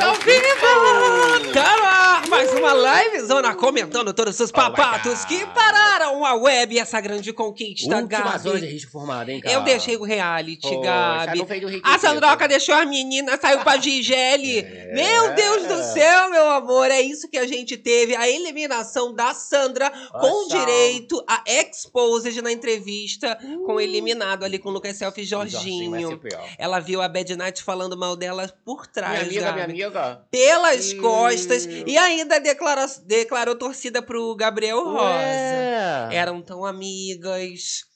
ao vivo! Tá mais uma live zona comentando todos os papatos que pararam a web e essa grande conquista, Última zona de Gabi. risco formada, hein, cara? Eu deixei o reality, Poxa, Gabi. A. Sandroca deixou a menina, saiu pra Gigele. É. Meu Deus do céu, meu amor, é isso que a gente teve. A eliminação da Sandra com Nossa. direito a exposed na entrevista com o eliminado ali com o Lucas Selfie e Jorginho. Ela viu a Bad Night falando mal dela por Minha trás, amiga, minha Gabi. amiga. Pelas Hum. costas. E ainda declarou, declarou torcida pro Gabriel Rosa. Ué. Eram tão amigas.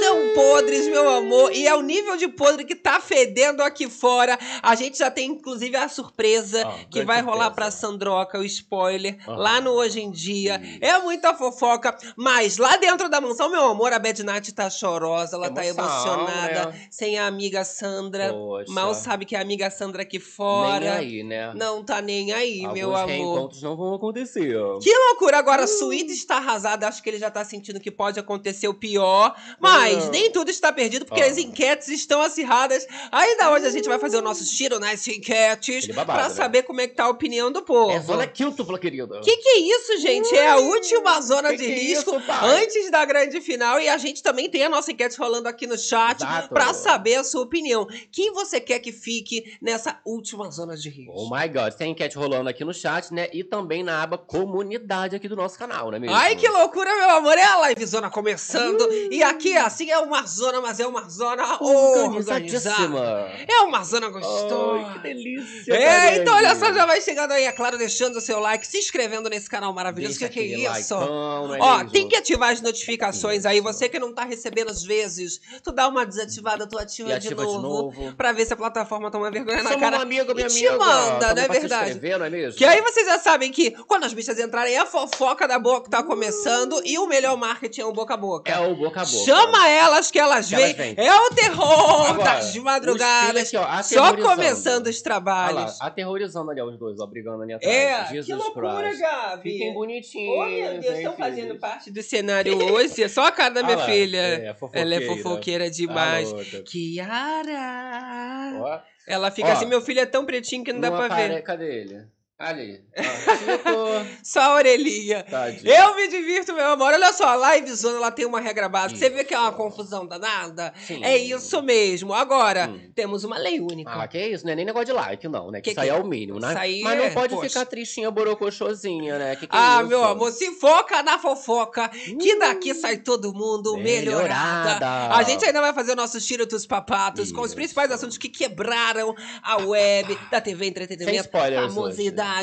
São podres, meu amor. E é o nível de podre que tá fedendo aqui fora. A gente já tem, inclusive, a surpresa Ah, que vai rolar surpresa. pra Sandroca, o spoiler, Aham. lá no Hoje em Dia. Ih. É muita fofoca. Mas lá dentro da mansão, meu amor, a Bad Night tá chorosa, ela tá Emoção, emocionada. né? Sem a amiga Sandra. Poxa. Mal sabe que é a amiga Sandra aqui Nem fora. aí, né? Não tá nem aí, Alguns meu amor. reencontros não vão acontecer. Que loucura! Agora, Suíte está arrasada. Acho que ele já tá sentindo que pode acontecer o pior. Mas Ah. nem tudo está perdido, porque Ah. as enquetes estão acirradas. Ainda hoje a gente vai fazer o nosso tiro nas enquetes babado, pra né? saber como é que tá a opinião do povo. É zona quíntupla, querida. Que que é isso, gente? É a última zona que de que é risco isso, pai? antes da grande final. E a gente também tem a nossa enquete rolando aqui no chat Exato. pra saber a sua opinião. Quem você quer que fique nessa última zona de risco? Oh my god, tem enquete rolando aqui no chat, né? E também na aba comunidade aqui do nosso canal, não é mesmo? Ai, que loucura, meu amor. É a livezona começando. E aqui, assim, é uma zona, mas é uma zona organizada. Organizadíssima. É uma zona gostosa. Ai, que delícia. É, então olha só, já vai chegando aí, é claro, deixando o seu like, se inscrevendo nesse canal maravilhoso. Deixa que que é isso? não é Ó, mesmo? tem que ativar as notificações aí. Isso. Você que não tá recebendo às vezes, tu dá uma desativada, tu ativa, E ativa de, novo, de novo. Pra ver se a plataforma toma vergonha na Somos cara. uma amiga, minha e te amiga. manda, não é verdade? não é mesmo? Que aí vocês já sabem que quando as bichas entrarem, a fofoca da boca tá começando e o melhor marketing é o boca a boca. É o boca a boca. Chama elas que elas Que vêm. elas vêm. É o terror Agora, das madrugadas. aqui, ó, Só começando os trabalhos. lá, aterrorizando ali ó, os dois, ó, brigando ali atrás. é, Jesus que loucura, Christ. Gabi. Fiquem bonitinhos. Oh, meu Deus, estão fazendo parte do cenário hoje. É só a cara da minha Ah filha. É. Ela é fofoqueira demais. A louca. Kiara. Ó, Ela fica Ó, assim, meu filho é tão pretinho que não dá não pra apare- ver. Cadê ele? Ali. Só a orelhinha. Tadinho. Eu me divirto, meu amor. Olha só, a live zona ela tem uma regra básica. Você Isso. vê que é uma confusão danada? Sim. É isso mesmo. Agora, Hum. temos uma lei única. Ah, que isso, não é nem negócio de like, não, né? Que, Que isso aí é é? o mínimo, né? Isso Mas não é, pode poxa. ficar tristinha, borocochosinha, né? Que que é Ah, isso? meu amor, se foca na fofoca, que daqui sai todo mundo melhorada. Melhorada. A gente ainda vai fazer o nosso tiro dos papatos com os Isso. principais assuntos que quebraram a web da TV Sem Entretenimento, spoilers famosidades. Ah,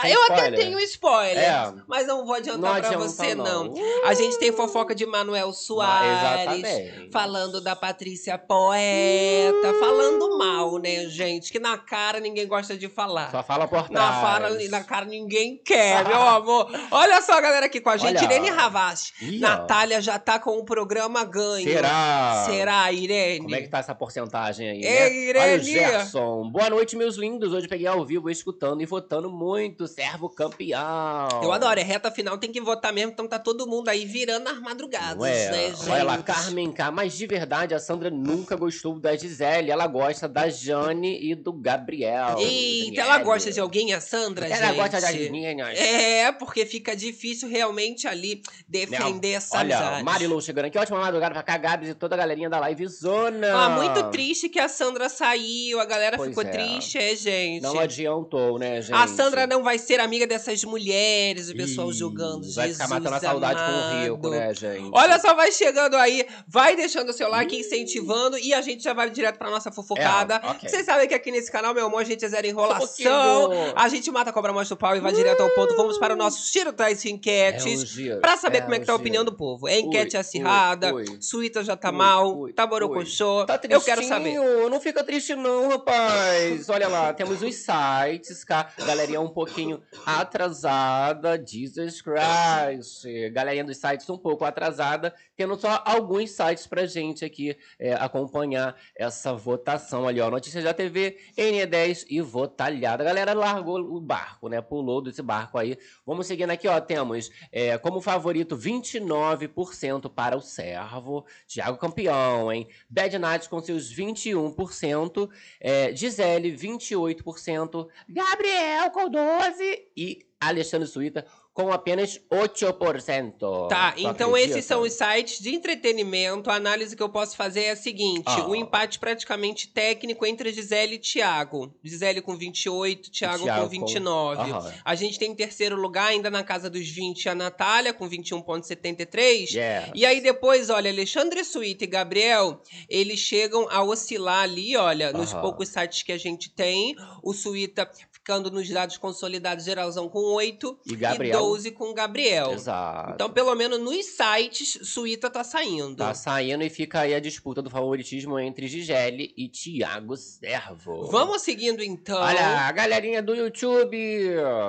Sem eu até spoiler. tenho spoiler, É. mas não vou adiantar Não pra adianta, você, não. não. A gente tem fofoca de Manuel Soares. Exatamente. Falando da Patrícia Poeta, falando mal, né, gente? Que na cara ninguém gosta de falar. Só fala por trás. Na, fara, na cara ninguém quer, meu amor. Olha só a galera aqui com a gente. Olha. Irene Ravache. Natália já tá com o programa ganho. Será? Será, Irene? Como é que tá essa porcentagem aí, Ei, né? Olha o Irene. Gerson. Boa noite, meus lindos. Hoje peguei ao vivo, escutando e votando muito. Servo campeão. Eu adoro, é reta final, tem que votar mesmo, então tá todo mundo aí virando as madrugadas, Não é? né, gente? Olha lá, Carmen K. Mas de verdade, a Sandra nunca gostou da Gisele. Ela gosta da Jane e do Gabriel. Eita, ela gosta de alguém, a Sandra, Ela gente? gosta das meninas. É, porque fica difícil realmente ali defender essa Olha, amizade. Marilou chegando aqui. Ótima madrugada pra cá, Gabs e toda a galerinha da Live Zona. Ah, muito triste que a Sandra saiu, a galera Pois ficou é. triste, é, gente. Não adiantou, né, gente? A Sandra não vai ser amiga dessas mulheres, o pessoal Ih, julgando. Vai ficar matando a saudade com o Rico, amado. né, gente? Olha só, vai chegando aí, vai deixando o seu like, incentivando e a gente já vai direto pra nossa fofocada. É, ok. Vocês sabem que aqui nesse canal, meu amor, a gente é zero enrolação. A gente mata a cobra, mostra o pau e vai direto ao ponto. Vamos para o nosso tiro das É um enquetes. giro, Pra saber é como é que tá a giro. opinião do povo. É enquete Ui, acirrada, ui, ui. Suíta já tá Ui, mal, ui, tá borocochô. Tá Eu quero saber. tristinho, Não fica triste não, rapaz. Olha lá, temos os sites, cá. Galerinha um pouquinho pouquinho atrasada, Jesus Christ. Galerinha dos sites um pouco atrasada, tendo só alguns sites pra gente aqui é, acompanhar essa votação ali, ó. Notícias da TV, NE10 e Votalhada. A galera largou o barco, né? Pulou desse barco aí. Vamos seguindo aqui, ó. Temos é, como favorito 29% para o Servo. Thiago campeão, hein? Bad Night com seus 21%. É, Gisele, 28%. Gabriel com 12%. E Alexandre Suíta com apenas 8%. Tá, então acredita? esses são os sites de entretenimento. A análise que eu posso fazer é a seguinte: Ah. o empate praticamente técnico entre Gisele e Thiago. Gisele com 28, Thiago, Thiago com com- 29. Aham. A gente tem em terceiro lugar, ainda na casa dos 20, a Natália, com 21,73. Yeah. E aí depois, olha, Alexandre Suíta e Gabriel, eles chegam a oscilar ali, olha, nos Aham. poucos sites que a gente tem. O Suíta ficando nos dados consolidados geralzão com 8 E Gabriel. e 12 com Gabriel. Exato. Então, pelo menos nos sites, Suíta tá saindo. Tá saindo e fica aí a disputa do favoritismo entre Gisele e Thiago Servo. Vamos seguindo então. Olha, a galerinha do YouTube.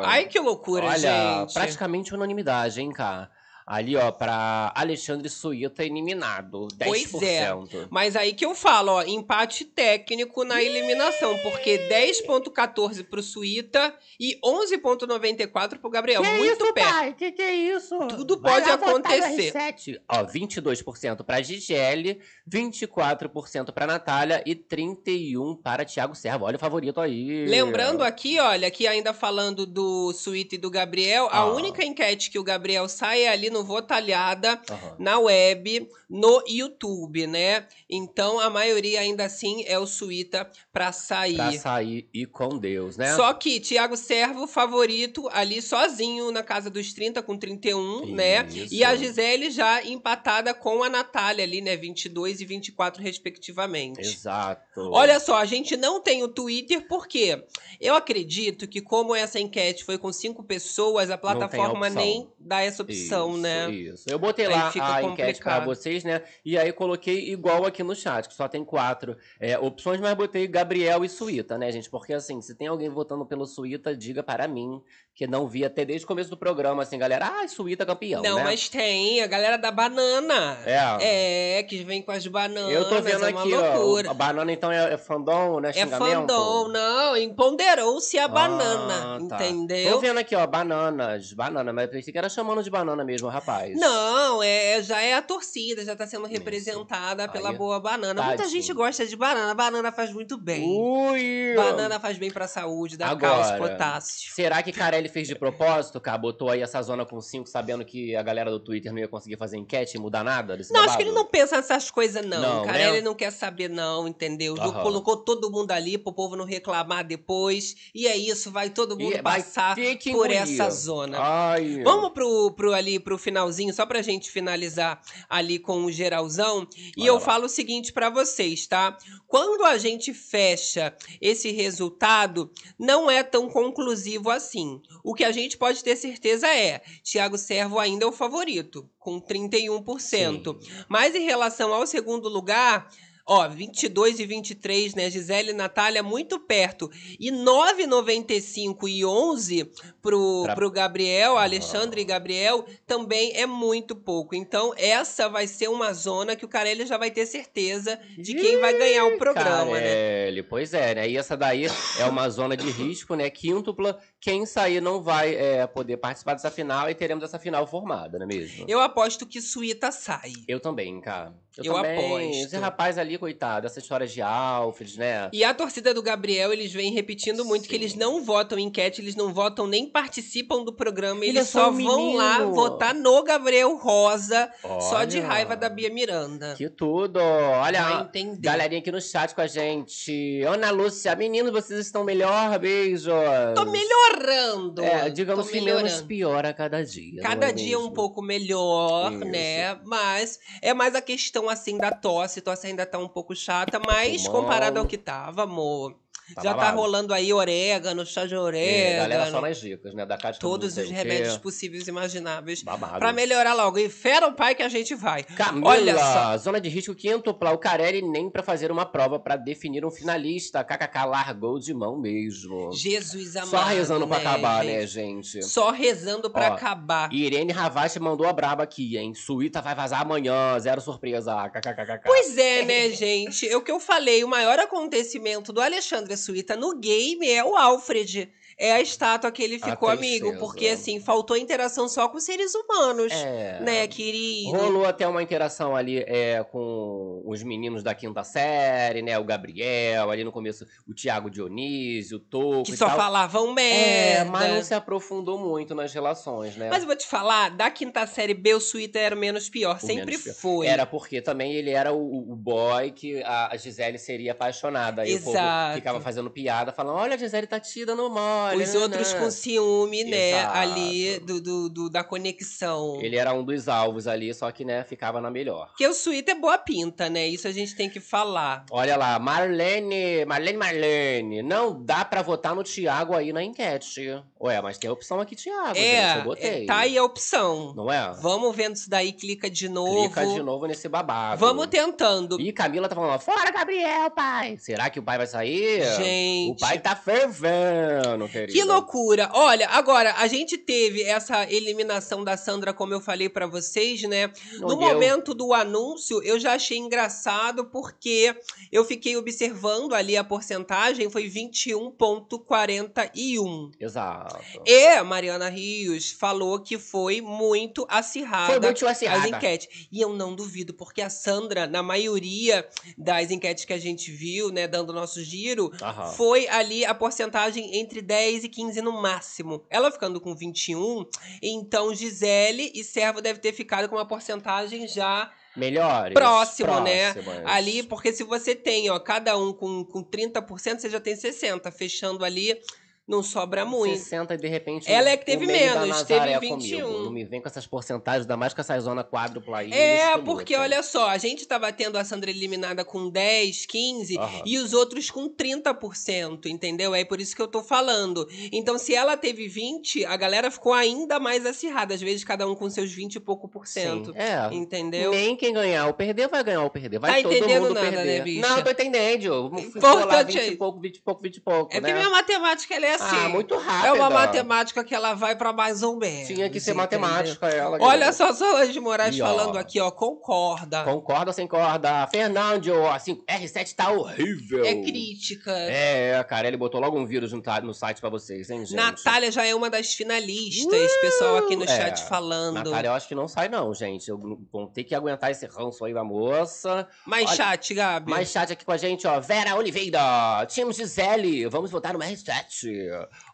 Ai, que loucura, Olha, gente. praticamente unanimidade, hein, cara? Ali, ó, pra Alexandre Suíta eliminado. 10%. Pois é. Mas aí que eu falo, ó, empate técnico na eliminação, porque 10.14 pro Suíta e 11.94 pro Gabriel, muito perto. pai? Que que é isso? Tudo Vai pode acontecer. R7. Ó, 22% pra Gisele, 24% pra Natália e 31% para Thiago Servo. Olha o favorito aí. Lembrando aqui, olha, que ainda falando do Suíta e do Gabriel, a Ah. única enquete que o Gabriel sai é ali no Votalhada, Aham. na web, no YouTube, né? Então a maioria ainda assim é o Suíta pra sair. Pra sair e com Deus, né? Só que Thiago Servo, favorito, ali sozinho na casa dos 30 com 31, né? Isso. E a Gisele já empatada com a Natália ali, né? 22 e 24, respectivamente. Exato. Olha só, a gente não tem o Twitter porque eu acredito que como essa enquete foi com cinco pessoas, a plataforma nem dá essa opção, isso, né? Isso. Eu botei Aí lá a enquete pra complicado. vocês, né? E aí coloquei igual aqui no chat, que só tem quatro é, opções, mas botei Gabriel e Suíta, né, gente? Porque assim, se tem alguém votando pelo Suíta, diga para mim, que não vi até desde o começo do programa, assim, galera, ah, Suíta campeão, não, né? mas tem a galera da banana. É. É, que vem com as bananas. Eu tô vendo é aqui, ó. loucura. A banana, então, é, é fandom, né? É fandom, não. Empoderou-se a banana, Ah, tá. entendeu? Tô vendo aqui, ó, bananas, banana, mas eu pensei que era chamando de banana mesmo, rapaz. Não, é, já é a torcida, já tá sendo representada pela Aí, boa banana. Muita tadinho. gente gosta de banana, banana faz muito bem. Ui! Banana faz bem pra saúde, dá Agora, cálcio, potássio. Será que Carelli fez de propósito, cara? Botou aí essa zona com 5, sabendo que a galera do Twitter não ia conseguir fazer enquete e mudar nada desse Não, acho que babado? ele não pensa nessas coisas, não. Não, cara, né? ele não quer saber, não, entendeu? Aham. Colocou todo mundo ali pro povo não reclamar depois. E é isso, vai todo mundo E passar por essa zona. Ai. Vamos pro, pro ali pro finalzinho, só pra gente finalizar ali com o geralzão. E eu lá. falo o seguinte pra vocês, tá? Quando a gente fecha esse resultado, não é tão conclusivo assim. O que a gente pode ter certeza é, Thiago Servo ainda é o favorito, com 31%. Sim. Mas em relação ao segundo lugar, ó, 22 e 23, né? Gisele e Natália muito perto. E 9,95 e 11 pro, Pra- pro Gabriel, Alexandre e Gabriel, também é muito pouco. Então, essa vai ser uma zona que o Carelli já vai ter certeza de quem vai ganhar o programa, né? Carelli, pois é, né? E essa daí é uma zona de risco, né? Quíntupla. Quem sair não vai é, poder participar dessa final e teremos essa final formada, não é mesmo? Eu aposto que Suíta sai. Eu também, cara. Eu também. aposto. Esse rapaz ali, coitado, essa história de Alfred, né? E a torcida do Gabriel, eles vêm repetindo muito que Sim. eles não votam em enquete, eles não votam nem participam do programa, Ele eles é só só um vão lá menino. votar no Gabriel Rosa, só de Olha, raiva da Bia Miranda. Que tudo! Olha, galerinha aqui no chat com a gente. Ana Lúcia, meninos, vocês estão melhor? Beijos! Tô melhorando. É, digamos tô que melhorando. menos pior a cada dia. Cada não é dia um mesmo? pouco melhor, Isso. né? Mas é mais a questão assim da tosse. Tosse ainda tá um pouco chata, mas Pulmão. comparado ao que tava, amor. Tá Já tá babado. rolando aí orégano, chá de É, orégano. galera só nas dicas, né? Da Cátia todos os remédios possíveis e imagináveis. Babado. Pra melhorar logo. E fera o pai que a gente vai. Camila, Olha só. zona de risco quíntupla. O Carelli nem pra fazer uma prova pra definir um finalista. KKK largou de mão mesmo. Jesus amado. Só rezando pra né, acabar, gente? né, gente? Só rezando pra Ó, acabar. Irene Ravache mandou a braba aqui, hein? Suíta vai vazar amanhã, zero surpresa. KKKK. Pois é, né, gente? É o que eu falei, o maior acontecimento do Alexandre Suíta no game é o Alfred. É a estátua que ele ficou amigo, porque assim, faltou interação só com seres humanos, É. né, querido? Rolou até uma interação ali é, com os meninos da quinta série, né? O Gabriel, ali no começo, o Thiago Dionísio, o Toco Que e só tal. falavam É, merda. mas não se aprofundou muito nas relações, né? Mas eu vou te falar, da quinta série B, o Suíta era o menos pior. O Sempre menos pior. foi. Era porque também ele era o, o boy que a Gisele seria apaixonada. Aí o povo Exato. ficava fazendo piada, falando: olha, a Gisele tá te dando Os nananã." outros com ciúme, né? Exato. Ali do, do, do- da conexão. Ele era um dos alvos ali, só que, né, ficava na melhor. Porque o Suíta é boa pinta, né? Isso a gente tem que falar. Olha lá, Marlene, Marlene, Marlene, não dá pra votar no Thiago aí na enquete. Ué, mas tem a opção aqui, Thiago, gente, é, eu botei. é, tá aí a opção. Não é? Vamos vendo isso daí, clica de novo. Clica de novo nesse babado. Vamos tentando. E Camila tá falando, fora Gabriel, pai. Será que o pai vai sair? Gente. O pai tá fervendo, querido. Que loucura! Olha, agora, a gente teve essa eliminação da Sandra, como eu falei pra vocês, né? No momento do anúncio, eu já achei engraçado porque eu fiquei observando ali a porcentagem, foi 21,41. Exato. E Mariana Rios falou que foi muito acirrada. Foi muito acirrada. As enquetes. E eu não duvido, porque a Sandra, na maioria das enquetes que a gente viu, né, dando nosso giro, Aham. foi ali a porcentagem entre 10 e 15 no máximo. Ela ficando com 21, então Gisele e Servo deve ter ficado com uma porcentagem já Melhores. Próximo, né? próximas. ali, porque se você tem, ó, cada um com, com 30%, você já tem 60, fechando ali, não sobra muito. 60 e de repente. Ela é que teve menos, teve 21. Comigo. Não me vem com essas porcentagens, ainda mais com essa zona quádrupla aí. É, porque olha só, a gente tava tendo a Sandra eliminada com 10, 15 Aham. e os outros com 30%, entendeu? É por isso que eu tô falando. Então, se ela teve 20, a galera ficou ainda mais acirrada, às vezes cada um com seus 20 e pouco por cento. É. Entendeu? Nem quem ganhar ou perder vai ganhar ou perder. Vai Tá todo entendendo mundo nada, perder. né, bicha? Não, tô entendendo. Importante lá é 20 e pouco, 20 e pouco, 20 e pouco, É né? que minha matemática ela é assim. Ah, muito rápido. É uma matemática que ela vai pra mais ou menos. Tinha que ser entendeu? matemática ela. Olha só, Solange de Moraes E, ó, falando aqui, ó, concorda. Concorda sem corda? Fernando, assim, R7 tá horrível. É crítica. É, cara, ele botou logo um vírus no, no site pra vocês, hein, gente? Natália já é uma das finalistas, pessoal aqui no É, chat falando. Natália, eu acho que não sai, não, gente. Eu, vão ter que aguentar esse ranço aí da moça. Mais Olha, chat, Gabi. Mais chat aqui com a gente, ó. Vera Oliveira. Timo Gisele. Vamos votar no R7.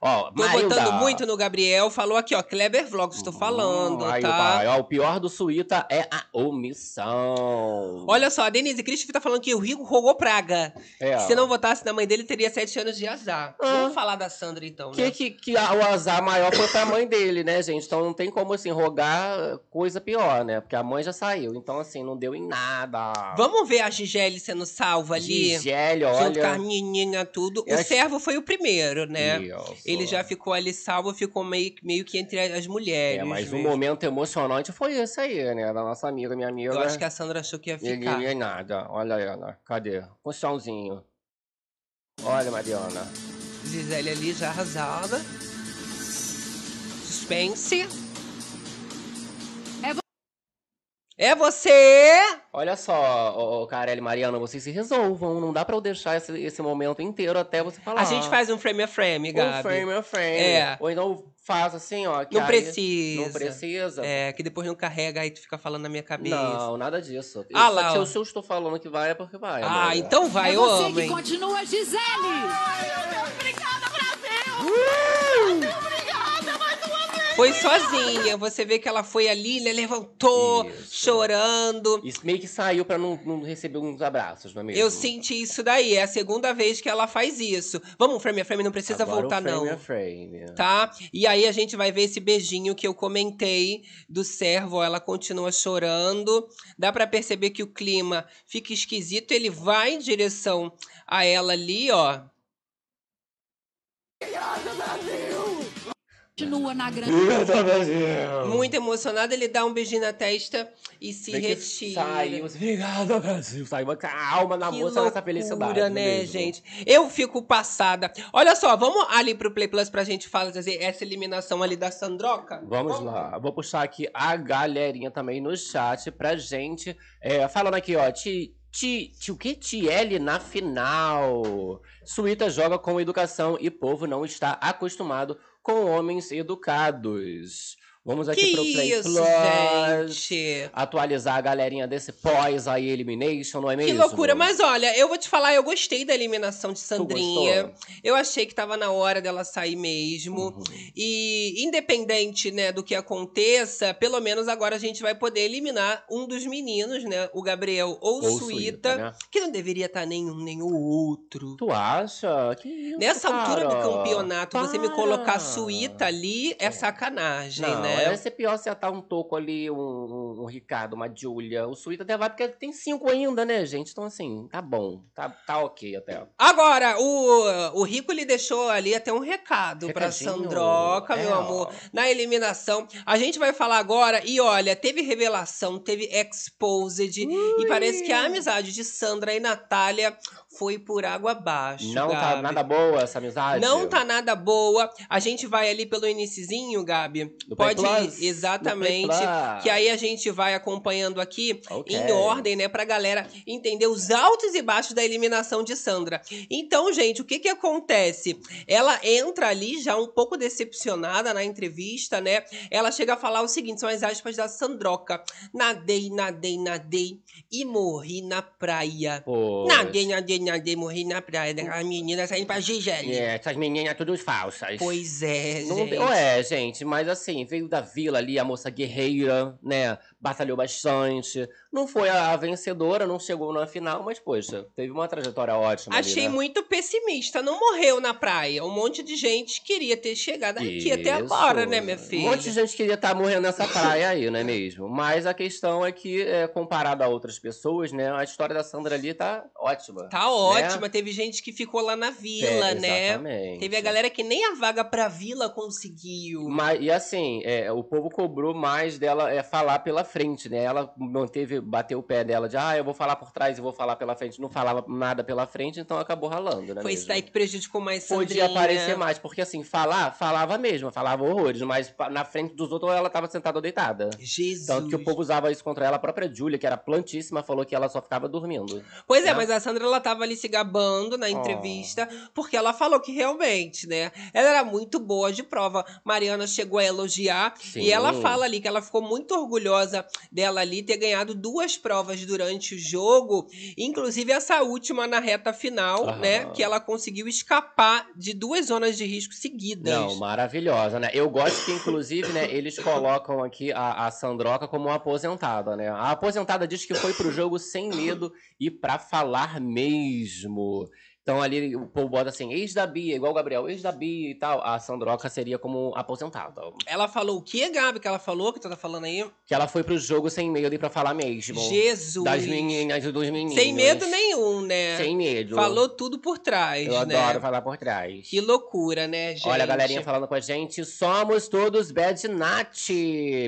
Ó, Tô Marilda. botando muito no Gabriel. Falou aqui, ó. Kleber Vlogs, tô falando, Hum, aí, tá? pai, ó, o pior do Suíta é a omissão. Olha só, a Denise Christopher tá falando que o Rico rogou praga. é. Se não votasse na mãe dele, teria sete anos de azar. Ah. Vamos falar da Sandra, então, Que, né? que, que a- o azar maior foi pra mãe dele, né, gente? Então não tem como, assim, rogar coisa pior, né? Porque a mãe já saiu. Então, assim, não deu em nada. Vamos ver a Gisele sendo salva ali? Gisele, Junto com a olha. menininha, tudo. Eu O acho- servo foi o primeiro, né? Ele já ficou ali salvo, ficou meio, meio que entre as mulheres. É, mas o mesmo. momento emocionante foi esse aí, né? Da nossa amiga, minha amiga. Eu acho que a Sandra achou que ia Ninguém ficar. nem nada. Olha ela. Cadê? Com chãozinho. Olha, Mariana. Gisele ali já arrasada. Suspense. É você! Olha só, ô, ô, Carelli e Mariana, vocês se resolvam. Não dá pra eu deixar esse, esse momento inteiro até você falar. A gente faz um frame a frame, Gabi. um frame a frame. É. Ou então faz assim, ó. que Não aí precisa. Não precisa. É, que depois não carrega, aí tu fica falando na minha cabeça. Não, nada disso. Ah Isso lá, aqui, ó. se eu estou falando que vai, é porque vai. ah, amor. então vai, é eu você amo, que hein? continua, Gisele! Foi sozinha. Você vê que ela foi ali, né? Levantou, Isso. chorando. Isso meio que saiu pra não, não receber uns abraços, não é mesmo? Eu senti isso daí. É a segunda vez que ela faz isso. Vamos, frame a frame, não precisa Agora voltar, frame não. a frame. Tá? E aí a gente vai ver esse beijinho que eu comentei do servo. Ela continua chorando. Dá pra perceber que o clima fica esquisito. Ele vai em direção a ela ali, ó. Continua na grande. Muito emocionado, ele dá um beijinho na testa e se que retira. Saiu, obrigado, Brasil. Saiu uma calma na Que moça nessa loucura, felicidade. né, mesmo. gente? Eu fico passada. Olha só, vamos ali pro Play Plus pra gente fazer essa eliminação ali da Sandroca? Vamos lá, vou puxar aqui a galerinha também no chat pra gente. É, falando aqui, ó, ti, ti, ti, o que? Tiele na final. Suíta joga com educação e povo não está acostumado com homens educados. Vamos aqui Que pro Play isso, Plus. gente? Atualizar a galerinha desse pós aí, Elimination, não é Que mesmo? loucura, mas olha, eu vou te falar, eu gostei da eliminação de Sandrinha. Eu achei que tava na hora dela sair mesmo. Uhum. E independente, né, do que aconteça, pelo menos agora a gente vai poder eliminar um dos meninos, né, o Gabriel ou, Ou Suíta, né? que não deveria estar nenhum nem o outro. Tu acha? Que isso, Nessa altura do cara? campeonato, você me Para. colocar Suíta ali é sacanagem, Não, né? Ia ser pior se atar um toco ali, um, um, um Ricardo, uma Julia. O Suíta até vai, porque tem cinco ainda, né, gente? Então, assim, tá bom. Tá, tá ok até. Agora, o, o Rico ele deixou ali até um recado pra Recadinho. Sandroca, É, meu ó. amor, na eliminação. A gente vai falar agora, e olha, teve revelação, teve exposed, e parece que a amizade de Sandra e Natália foi por água abaixo. Não tá Gabi. nada boa essa amizade? Não tá nada boa. A gente vai ali pelo iniciozinho, Gabi. Do Pode ir, exatamente. Que aí a gente vai acompanhando aqui Ok. em ordem, né, pra galera entender os altos e baixos da eliminação de Sandra. Então, gente, o que que acontece? Ela entra ali já um pouco decepcionada na entrevista, né? Ela chega a falar o seguinte, são as aspas da Sandroca. Nadei, nadei, nadei e morri na praia. Pô. Nadei, nadei, nadei, morri na praia. A menina saindo pra Gisele. É, essas meninas tudo falsas. Pois é, Não, gente. Ué, gente, mas assim, veio da vila ali, a moça guerreira, né? Batalhou bastante. Não foi a, vencedora, não chegou na final, mas, poxa, teve uma trajetória ótima. ali, Achei né? muito pessimista. Não morreu na praia. Um monte de gente queria ter chegado aqui até agora, né, minha Isso. filha? Um monte de gente queria estar morrendo nessa praia aí, não é mesmo? Mas a questão é que, é, comparado a outras pessoas, né? A história da Sandra ali tá ótima. Tá ótima. Teve gente que ficou lá na vila, É, né? Exatamente. Teve a galera que nem a vaga pra vila conseguiu. Mas, e assim, é, o povo cobrou mais dela é, falar pela frente, né? Ela manteve, bateu o pé dela de, ah, eu vou falar por trás e vou falar pela frente. Não falava nada pela frente, então acabou ralando, né? Foi isso daí que prejudicou mais Podia Sandrinha. aparecer mais, porque assim, falar, falava mesmo, falava horrores, mas na frente dos outros ela tava sentada ou deitada. Jesus. Tanto que o povo usava isso contra ela, a própria Júlia, que era plantíssima, falou que ela só ficava dormindo. Pois é, né? mas a Sandra ela tava ali se gabando na entrevista, porque ela falou que realmente, né? Ela era muito boa de prova. Mariana chegou a elogiar Sim. e ela fala ali que ela ficou muito orgulhosa dela ali ter ganhado duas provas durante o jogo, inclusive essa última na reta final, Aham. né? Que ela conseguiu escapar de duas zonas de risco seguidas. Não, maravilhosa, né? Eu gosto que, inclusive, né, eles colocam aqui a, a Sandroca como uma aposentada, né? A aposentada diz que foi pro jogo sem medo e pra falar mesmo. Então ali o povo bota assim, ex da Bia, igual o Gabriel, ex da Bia e tal. A Sandroca seria como aposentada. Ela falou o que, Gabi, que ela falou, que tu tá falando aí? Que ela foi pro jogo sem medo e pra falar mesmo. Jesus. Das meninas e dos meninos. Sem medo nenhum, né? Sem medo. Falou tudo por trás, Eu né? adoro falar por trás. Que loucura, né, gente? Olha a galerinha falando com a gente, somos todos bad Nat.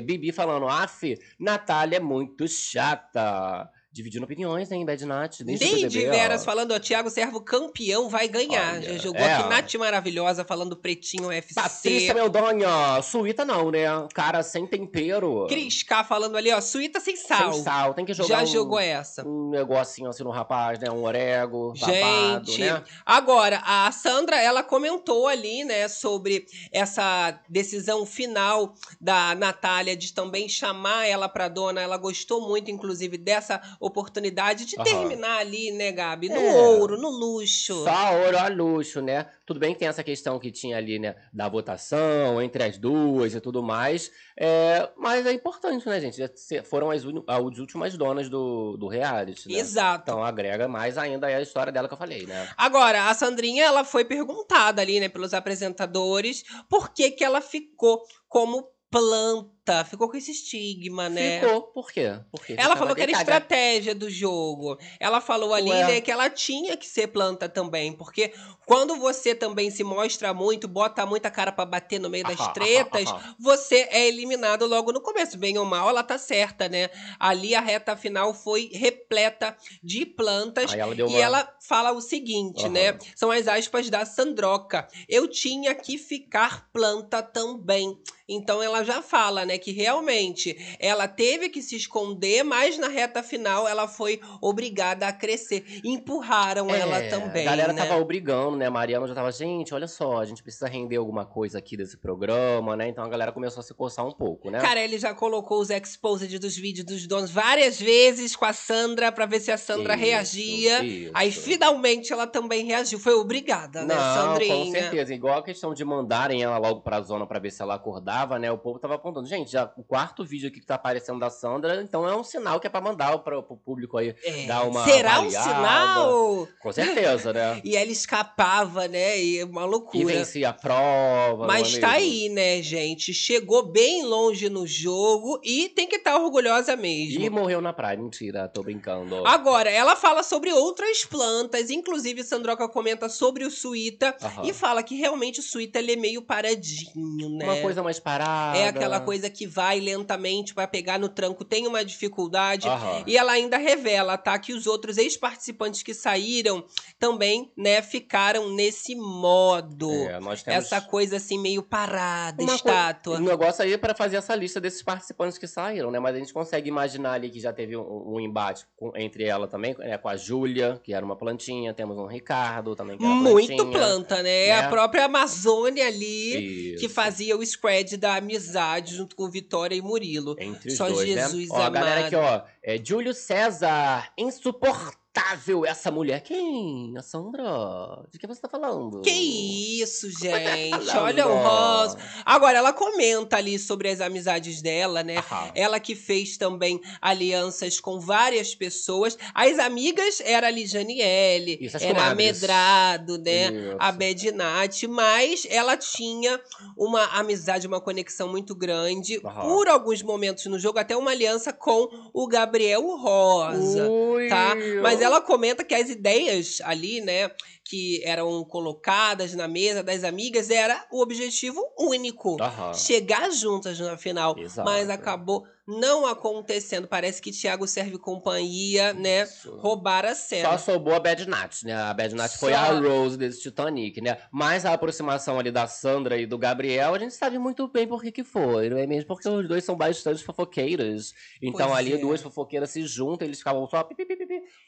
Bibi falando, af, Natália é muito chata. Dividindo opiniões, hein, bad Nat. Nem perceber, de veras falando, ó, Thiago Servo campeão vai ganhar. Olha, Já jogou é, aqui. Nath Maravilhosa falando pretinho FC. Patrícia Meldonha, suíta não, né? Cara sem tempero. Cris K falando ali, ó, suíta sem sal. Sem sal, tem que jogar Já um, jogou essa. um negocinho assim no rapaz, né? Um orego, babado, Gente, né? agora, a Sandra, ela comentou ali, né, sobre essa decisão final da Natália de também chamar ela pra dona. Ela gostou muito, inclusive, dessa oportunidade de Aham. terminar ali, né, Gabi? No É. ouro, no luxo. Só ouro a luxo, né? Tudo bem que tem essa questão que tinha ali, né? Da votação entre as duas e tudo mais. É, mas é importante, né, gente? Se- Foram as, as últimas donas do, do reality, né? Exato. Então agrega mais ainda aí a história dela que eu falei, né? Agora, a Sandrinha, ela foi perguntada ali, né, pelos apresentadores, por que que ela ficou como planta. Ficou com esse estigma, né? Ficou. Por quê? Porque Ela falou que era estratégia do jogo. Ela falou ali, Ué. né, que ela tinha que ser planta também. Porque quando você também se mostra muito, bota muita cara pra bater no meio das tretas, você é eliminado logo no começo. Bem ou mal, ela tá certa, né? Ali a reta final foi repleta de plantas. Aí ela deu uma... E ela fala o seguinte, né? São as aspas da Sandroca. Eu tinha que ficar planta também. Então ela já fala, né, que realmente ela teve que se esconder, mas na reta final ela foi obrigada a crescer. Empurraram ela É, também, A galera né? tava obrigando, né? A Mariana já tava, gente, olha só, a gente precisa render alguma coisa aqui desse programa, né? Então a galera começou a se coçar um pouco, né? Cara, ele já colocou os exposed dos vídeos dos donos várias vezes com a Sandra pra ver se a Sandra Isso, reagia. isso. Aí finalmente ela também reagiu. Foi obrigada, né, Não, Sandrinha? com certeza. Igual a questão de mandarem ela logo pra zona pra ver se ela acordava, né? O povo tava apontando. Gente, já o quarto vídeo aqui que tá aparecendo da Sandra, então é um sinal que é pra mandar pro, pro público aí. É, Dá uma Será um avaliada. sinal? Com certeza, né? E ela escapava, né? E é uma E loucura. vencia a prova. Mas é tá aí, né, gente? Chegou bem longe no jogo e tem que estar orgulhosa mesmo. E morreu na praia. Mentira, tô brincando. Agora, ela fala sobre outras plantas, inclusive Sandroca comenta sobre o suíta e fala que realmente o suíta ele é meio paradinho, né? Uma coisa mais parada. É aquela coisa que vai lentamente pra pegar no tranco, tem uma dificuldade. Aham. E ela ainda revela, tá? Que os outros ex-participantes que saíram também, né, ficaram nesse modo. É, nós temos Essa coisa assim, meio parada, Uma estátua. Um negócio aí para fazer essa lista desses participantes que saíram, né? Mas a gente consegue imaginar ali que já teve um, um embate com- entre ela também, né? Com a Júlia, que era uma plantinha. Temos um Ricardo também, que era Muito plantinha. planta, né? né? A própria Amazônia ali, que Isso. fazia o squad da amizade junto com Vitória e Murilo. Entre os Só dois, Jesus né? Ó, a galera amado. aqui, ó. É Júlio César. Insuportável essa mulher. Quem? A Sandra? De que você tá falando? Que isso, Você tá gente. Olha o rosa. Agora, ela comenta ali sobre as amizades dela, né? Aham. Ela que fez também alianças com várias pessoas. As amigas era a Lijaniele, Isso, as era a comadres. Medrado, né? Isso. A Bedinati, mas ela tinha uma amizade, uma conexão muito grande. Aham. Por alguns momentos no jogo, até uma aliança com o Gabriel Rosa. Ui. Tá? Mas ela comenta que as ideias ali, né, que eram colocadas na mesa das amigas, era o objetivo único. Aham. Chegar juntas na final. Exato. Mas acabou não acontecendo. Parece que Thiago serve companhia, né? Isso. Roubar a Só cena. sobrou a Bad Nat, né? A Bad Nat foi Só. a Rose desse Titanic, né? Mas a aproximação ali da Sandra e do Gabriel, a gente sabe muito bem por que que foi, não é mesmo? Porque os dois são bastante fofoqueiros. Então Pois ali é. duas fofoqueiras se juntam, eles ficavam só pi, pi, pi,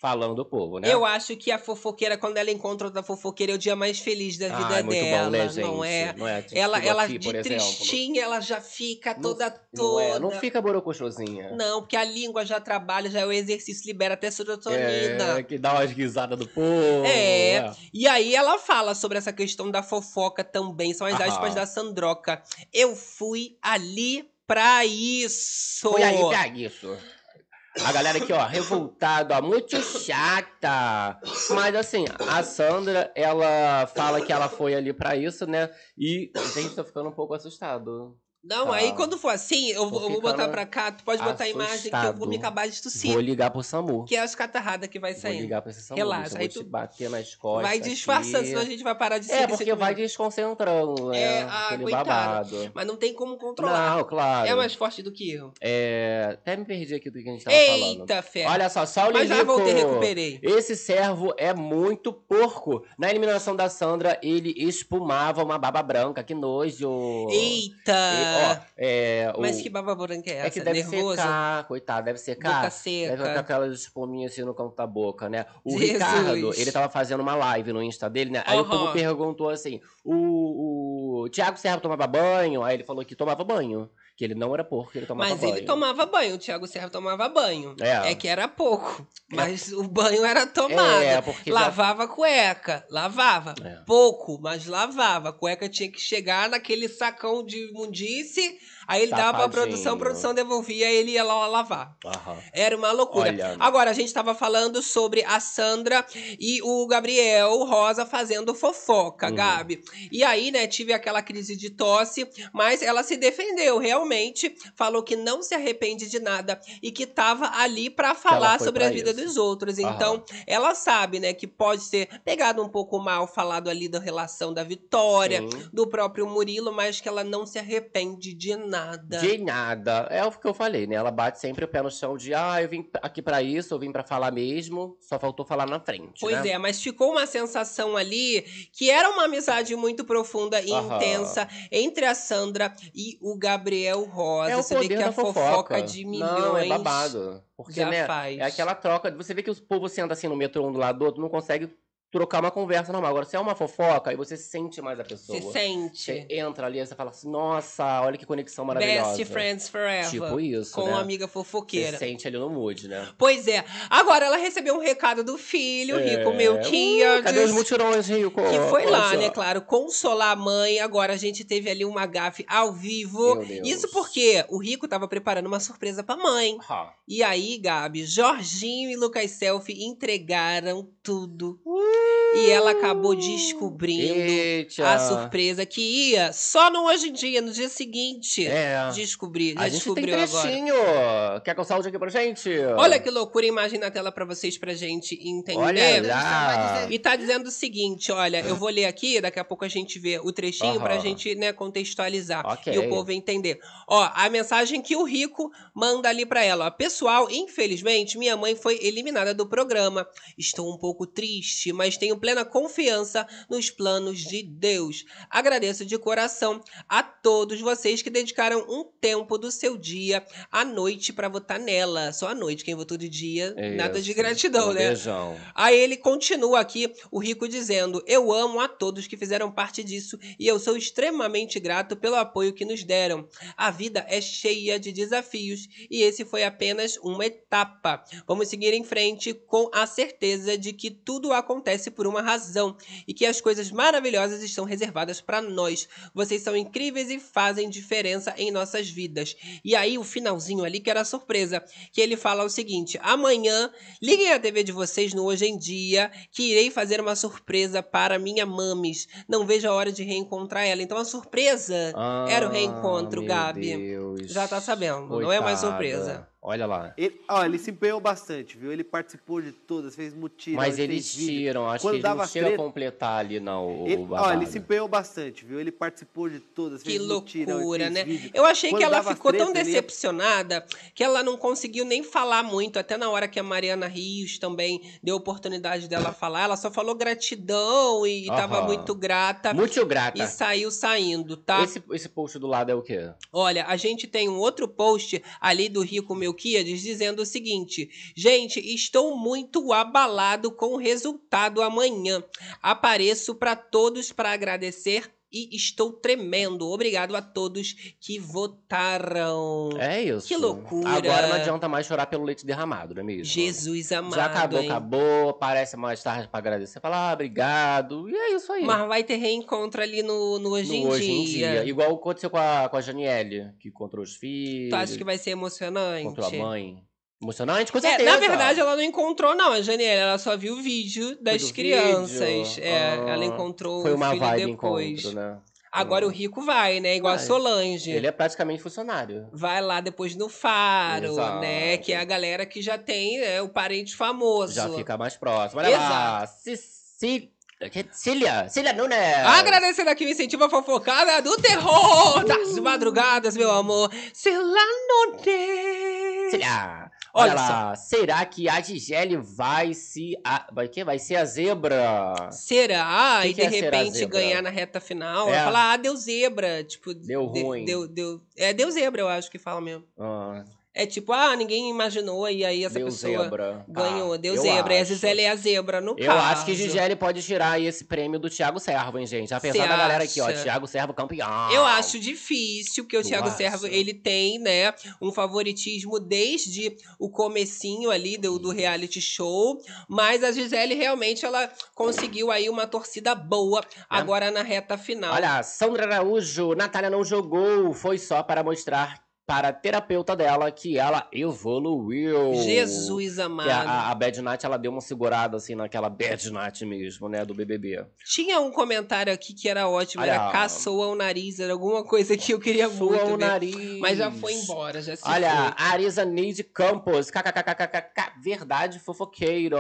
falando do povo, né? Eu acho que a fofoqueira, quando ela encontra outra fofoqueira, é o dia mais feliz da vida Ai, dela, bom, né, não é? Não é? Ela, ela aqui, de exemplo. tristinha, ela já fica Não- toda Não, toda. é, não fica borocochosinha. Não, porque a língua já trabalha, já é o exercício, libera até serotonina. É, que dá umas guisadas do povo. É. E aí ela fala sobre essa questão da fofoca também. São as aspas da Sandroca. Eu fui ali pra isso. Foi aí pra isso. A galera aqui, ó, revoltada, ó, muito chata. Mas assim, a Sandra, ela fala que ela foi ali pra isso, né? E, gente, tô ficando um pouco assustado. Não, Tá. aí quando for assim, eu, vou- vou botar pra cá, tu pode botar a imagem que eu vou me acabar de tossir. Vou ligar pro SAMU. Que é as catarradas que vai Vou saindo. ligar pra esse SAMU. Relaxa, aí vou te tu bater nas costas. Vai disfarçando, aqui. senão a gente vai parar de É, seguir porque vai desconcentrando, É, é, ah, aquele coitado. babado. Mas não tem como controlar. Não, claro. É mais forte do que eu. É, Até me perdi aqui do que a gente tava falando. Eita, fé. Olha só, só o Mas já voltei, recuperei. Esse servo é muito porco. Na eliminação da Sandra, ele espumava uma baba branca. Que nojo. Eita! E, ó, é, o- Mas que baba branca é essa? é que deve Nervoso? secar, coitado, deve secar. Boca Deve ficar seca. aquelas espuminhas assim no canto da boca, né? O Jesus. Ricardo, ele tava fazendo uma live no Insta dele, né? Aí o Aham. povo perguntou assim: o, o Thiago Serra tomava banho? Aí ele falou que tomava banho. Que ele não era porco, ele tomava Mas banho. ele tomava banho, o Thiago Serra tomava banho. É. É que era pouco. Mas o banho era tomado. É, porque já- Lavava a cueca. Lavava. É. Pouco, mas lavava. A cueca tinha que chegar naquele sacão de imundice Aí ele dava pra produção, a produção devolvia, ele ia lá lavar. Aham. Era uma loucura. Olha. Agora, a gente tava falando sobre a Sandra e o Gabriel Rosa fazendo fofoca, Uhum. Gabi. E aí, né, tive aquela crise de tosse, mas ela se defendeu, realmente. Falou que não se arrepende de nada e que tava ali pra falar sobre a pra vida isso. dos outros. Aham. Então, ela sabe, né, que pode ser pegado um pouco mal falado ali da relação da Vitória, Sim. do próprio Murilo, mas que ela não se arrepende de nada. De nada. É o que eu falei, né? Ela bate sempre o pé no chão de, ah, eu vim aqui pra isso, eu vim pra falar mesmo, só faltou falar na frente, Pois né? é, mas ficou uma sensação ali que era uma amizade muito profunda e intensa entre a Sandra e o Gabriel Rosa. É o você vê que a fofoca fofoca. de milhões Não, é babado. Porque, já né, faz. é aquela troca. Você vê que os povo senta assim no metrô um do lado do outro, não consegue trocar uma conversa normal. Agora, se é uma fofoca, aí você sente mais a pessoa. Se sente. Você entra ali e você fala assim, nossa, olha que conexão maravilhosa. Best Friends Forever. Tipo isso, com né? uma amiga Você fofoqueira. sente ali no mood, né? Pois é. Agora ela recebeu um recado do filho, Rico É. Melquiades. Uh, cadê os mutirões, Rico? Que foi lá, Poxa. né, claro, consolar a mãe. Agora a gente teve ali uma gafe ao vivo. Isso porque o Rico tava preparando uma surpresa pra mãe. Ah, E aí, Gabi, Jorginho e Lucas Selfie entregaram tudo. E ela acabou descobrindo Eita. a surpresa que ia só no hoje em dia, no dia seguinte. É. Descobrir, já A gente tem descobriu agora. trechinho. Quer que eu saúde aqui pra gente? Olha que loucura, imagem na tela pra vocês, pra gente entender. Olha lá. E tá dizendo o seguinte, olha, eu vou ler aqui, daqui a pouco a gente vê o trechinho pra Aham. gente, né, contextualizar Ok. e o povo entender. Ó, a mensagem que o Rico manda ali pra ela, ó, pessoal, infelizmente minha mãe foi eliminada do programa. Estou um pouco triste, mas tenho plena confiança nos planos de Deus. Agradeço de coração a todos vocês que dedicaram um tempo do seu dia à noite pra votar nela. Só à noite, quem votou de dia, nada de Isso. gratidão, um né? Beijão. Aí ele continua aqui, o Rico dizendo: Eu amo a todos que fizeram parte disso e eu sou extremamente grato pelo apoio que nos deram. A vida é cheia de desafios e esse foi apenas uma etapa. Vamos seguir em frente com a certeza de que tudo acontece por uma razão e que as coisas maravilhosas estão reservadas para nós. Vocês são incríveis e fazem diferença em nossas vidas. E aí o finalzinho ali que era a surpresa, que ele fala o seguinte: amanhã Liguem a TV de vocês no Hoje em Dia, que irei fazer uma surpresa para minha mames. Não vejo a hora de reencontrar ela. Então a surpresa era o reencontro, Ah, meu Gabi. Deus. Já tá sabendo, não é mais Coitada. surpresa. Olha lá. Ele, ó, ele se empenhou bastante, viu? Ele participou de todas, fez mutirão, Mas ele eles tiram, acho Quando que eles não chegam a treta- completar ali, não, o, Ele, o ó, ele se empenhou bastante, viu? Ele participou de todas, Que fez mutirão, ele loucura, né? vídeo. Eu achei Quando que ela ficou tão treta, ele ia- decepcionada que ela não conseguiu nem falar muito. Até na hora que a Mariana Rios também deu oportunidade dela falar, ela só falou gratidão e tava Aham. muito grata. Muito grata. E saiu saindo, tá? Esse, esse post do lado é o quê? Olha, a gente tem um outro post ali do Rico Melquiades dizendo o seguinte: Gente, estou muito abalado com o resultado amanhã. Apareço para todos para agradecer e estou tremendo. Obrigado a todos que votaram. É isso. Que loucura. Agora não adianta mais chorar pelo leite derramado, não é mesmo? Jesus amado. Já acabou, hein? acabou. Aparece mais tarde pra agradecer. Fala, ah, obrigado. E é isso aí. Mas vai ter reencontro ali no, no Hoje, No em, hoje em dia. dia. Igual aconteceu com a, com a Janiele, que encontrou os filhos. Tu acha que vai ser emocionante? Encontrou a mãe. Emocionante, com É, certeza. na verdade, ela não encontrou, não, a Janiela. Ela só viu o vídeo das crianças. vídeo? É, Ah, ela encontrou Foi o uma filho vibe depois. encontro, né? Agora Hum. o rico vai, né? Igual a Vai. Solange. Ele é praticamente funcionário. Vai lá depois no Faro, Exato. né? Que é a galera que já tem é, o parente famoso. Já fica mais próximo. Olha lá. Cici... Cília. Cília Nunes. Agradecendo aqui o incentivo à fofocada do terror das madrugadas, meu amor. Celanote. Cília. Olha Olha lá. Será que a Gisele vai se... A... Vai, que? vai ser a zebra? Será? Que e que de é repente ganhar na reta final. É. Falar, ah, deu zebra. Tipo, Deu de- ruim. Deu, deu, é, deu zebra, eu acho que fala mesmo. Ah, É tipo, ah, ninguém imaginou, e aí essa Deu pessoa zebra. ganhou, Tá, deu eu zebra. E a acho. Gisele é a zebra, no Eu caso. acho que Gisele pode tirar aí esse prêmio do Thiago Servo, hein, gente? Apesar Cê da galera aqui, ó. Thiago Servo campeão. Eu acho difícil, porque o Tu Thiago acha? Servo, ele tem, né, um favoritismo desde o comecinho ali do, do reality show, mas a Gisele realmente, ela conseguiu aí uma torcida boa agora na reta final. É. Olha, Sandra Araújo, Natália não jogou, foi só para mostrar para a terapeuta dela que ela evoluiu. Jesus amado. a, a, Bad Night, ela deu uma segurada, assim, naquela Bad Night mesmo, né, do BBB. Tinha um comentário aqui que era ótimo, Olha. era caçou ao nariz, era alguma coisa que eu queria muito o ver. nariz. Mas já foi embora, já se Olha, foi. Arisa Neide Campos, kkkkk, verdade fofoqueiros.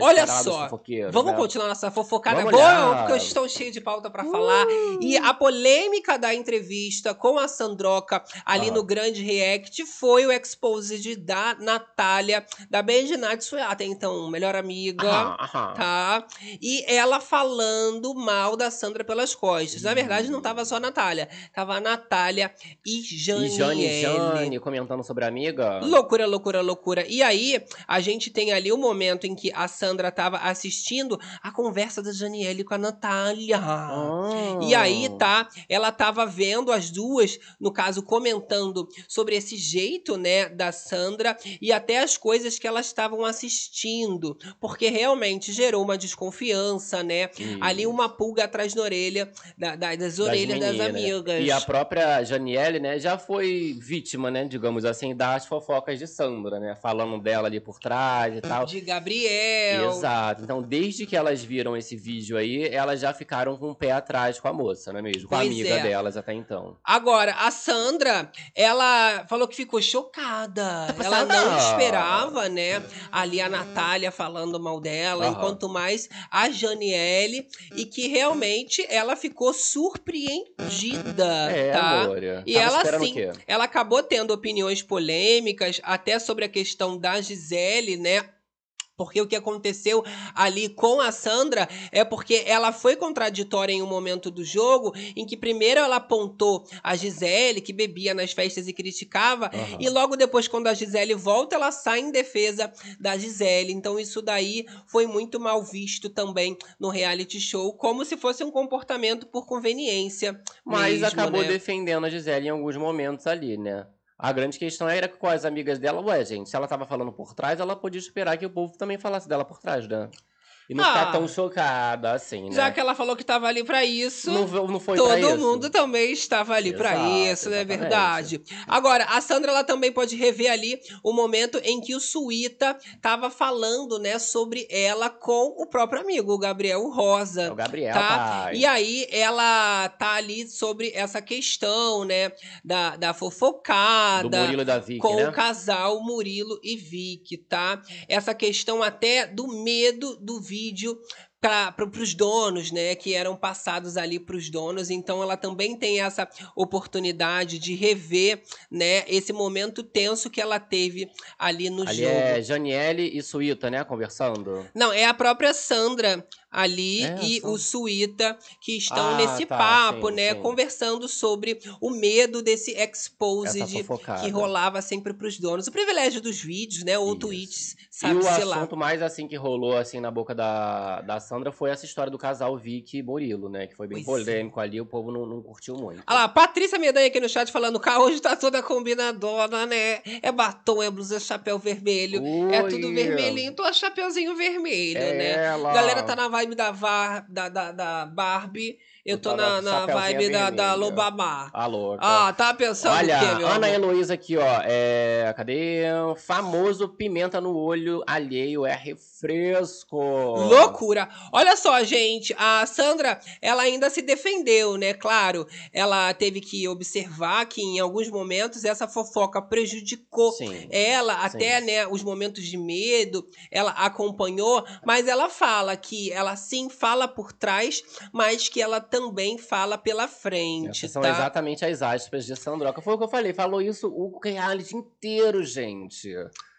Olha só, Vamos né? continuar nossa fofocada Vamos boa, olhar. porque eu estou cheio de pauta pra falar. E a polêmica da entrevista com a Sandroca ali Ah. no grande react foi o exposed da Natália, da Benjinat Suiata, então, melhor amiga. Aham, aham. Tá? E ela falando mal da Sandra pelas costas. Na verdade, não tava só a Natália. Tava a Natália e E Janiele. Jane, Jane comentando sobre a amiga. Loucura, loucura, loucura. E aí, a gente tem ali o momento em que a Sandra tava assistindo a conversa da Janiele com a Natália. Ah. E aí, tá, ela tava vendo as duas, no caso, comentando sobre esse jeito, né, da Sandra e até as coisas que elas estavam assistindo. Porque realmente gerou uma desconfiança, né? Isso. Ali uma pulga atrás da orelha, da- da- das Das orelhas das, meninas. amigas. E a própria Janiele, né, já foi vítima, né, digamos assim, das fofocas de Sandra, né? Falando dela ali por trás e tal. De Gabriel. Exato. Então, desde que elas viram esse vídeo aí, elas já ficaram com o pé atrás com a moça, não é mesmo? Com a Pois amiga é. delas até então. Agora, a Sandra, ela falou que ficou chocada. Tá ela não esperava, né? Ali a Natália falando mal dela, Aham. enquanto mais a Janiele, e que realmente ela ficou surpreendida, É, tá? amor. E ela sim, quê? ela acabou tendo opiniões polêmicas, até sobre a questão da Gisele, né? Porque o que aconteceu ali com a Sandra é porque ela foi contraditória em um momento do jogo em que primeiro ela apontou a Gisele, que bebia nas festas e criticava, Aham. e logo depois, quando a Gisele volta, ela sai em defesa da Gisele. Então, isso daí foi muito mal visto também no reality show, como se fosse um comportamento por conveniência. Mas mesmo, acabou né? defendendo a Gisele em alguns momentos ali, né? A grande questão era com as amigas dela, ué, gente, se ela tava falando por trás, ela podia esperar que o povo também falasse dela por trás, né? E não Ah. ficar tão chocada assim, né? Já que ela falou que estava ali pra isso. não, não foi Todo isso. mundo também estava ali pra Exato, isso, não é verdade? Agora, a Sandra ela também pode rever ali o momento em que o Suíta tava falando, né, sobre ela com o próprio amigo, o Gabriel Rosa. É o Gabriel, Tá? pai. E aí ela tá ali sobre essa questão, né, da, da Do fofocada. Murilo e da Vicky, com né? o casal Murilo e Vicky, tá? Essa questão até do medo do vídeo para os donos, né, que eram passados ali para os donos. Então ela também tem essa oportunidade de rever, né, esse momento tenso que ela teve ali no Ali jogo. é Janiele e Suíta, né, conversando. Não, é a própria Sandra ali É, e o Suíta que estão Ah, nesse tá, papo, sim, né, sim. conversando sobre o medo desse exposed fofocada. que rolava sempre pros donos. O privilégio dos vídeos, né? Ou Isso. tweets, E sabe, o sei lá. assunto mais assim que rolou assim na boca da, da Sandra foi essa história do casal Vicky e Murilo, né? Que foi bem Pois é. polêmico ali, o povo não, não curtiu muito. Olha lá, Patrícia Medanha aqui no chat falando, cá hoje tá toda combinadona, né? É batom, é blusa, chapéu vermelho. É tudo vermelhinho, tô a chapeuzinho vermelho, É né? ela. Galera tá na vibe da, var, da, da, da Barbie. Eu tô tá na, na vibe da, da. Lobamar. A louca. Ah, tá pensando Olha, o quê, meu Ana? Heloísa aqui, ó. É, cadê? Famoso pimenta no olho alheio é refresco. Loucura! Olha só, gente, a Sandra, ela ainda se defendeu, né? Claro, ela teve que observar que em alguns momentos essa fofoca prejudicou Sim. ela, Sim. até, né, os momentos de medo, ela acompanhou, mas ela fala que ela sim fala por trás, mas que ela também fala pela frente, são tá? exatamente as aspas de Sandroca. Foi o que eu falei. Falou isso o reality inteiro, gente.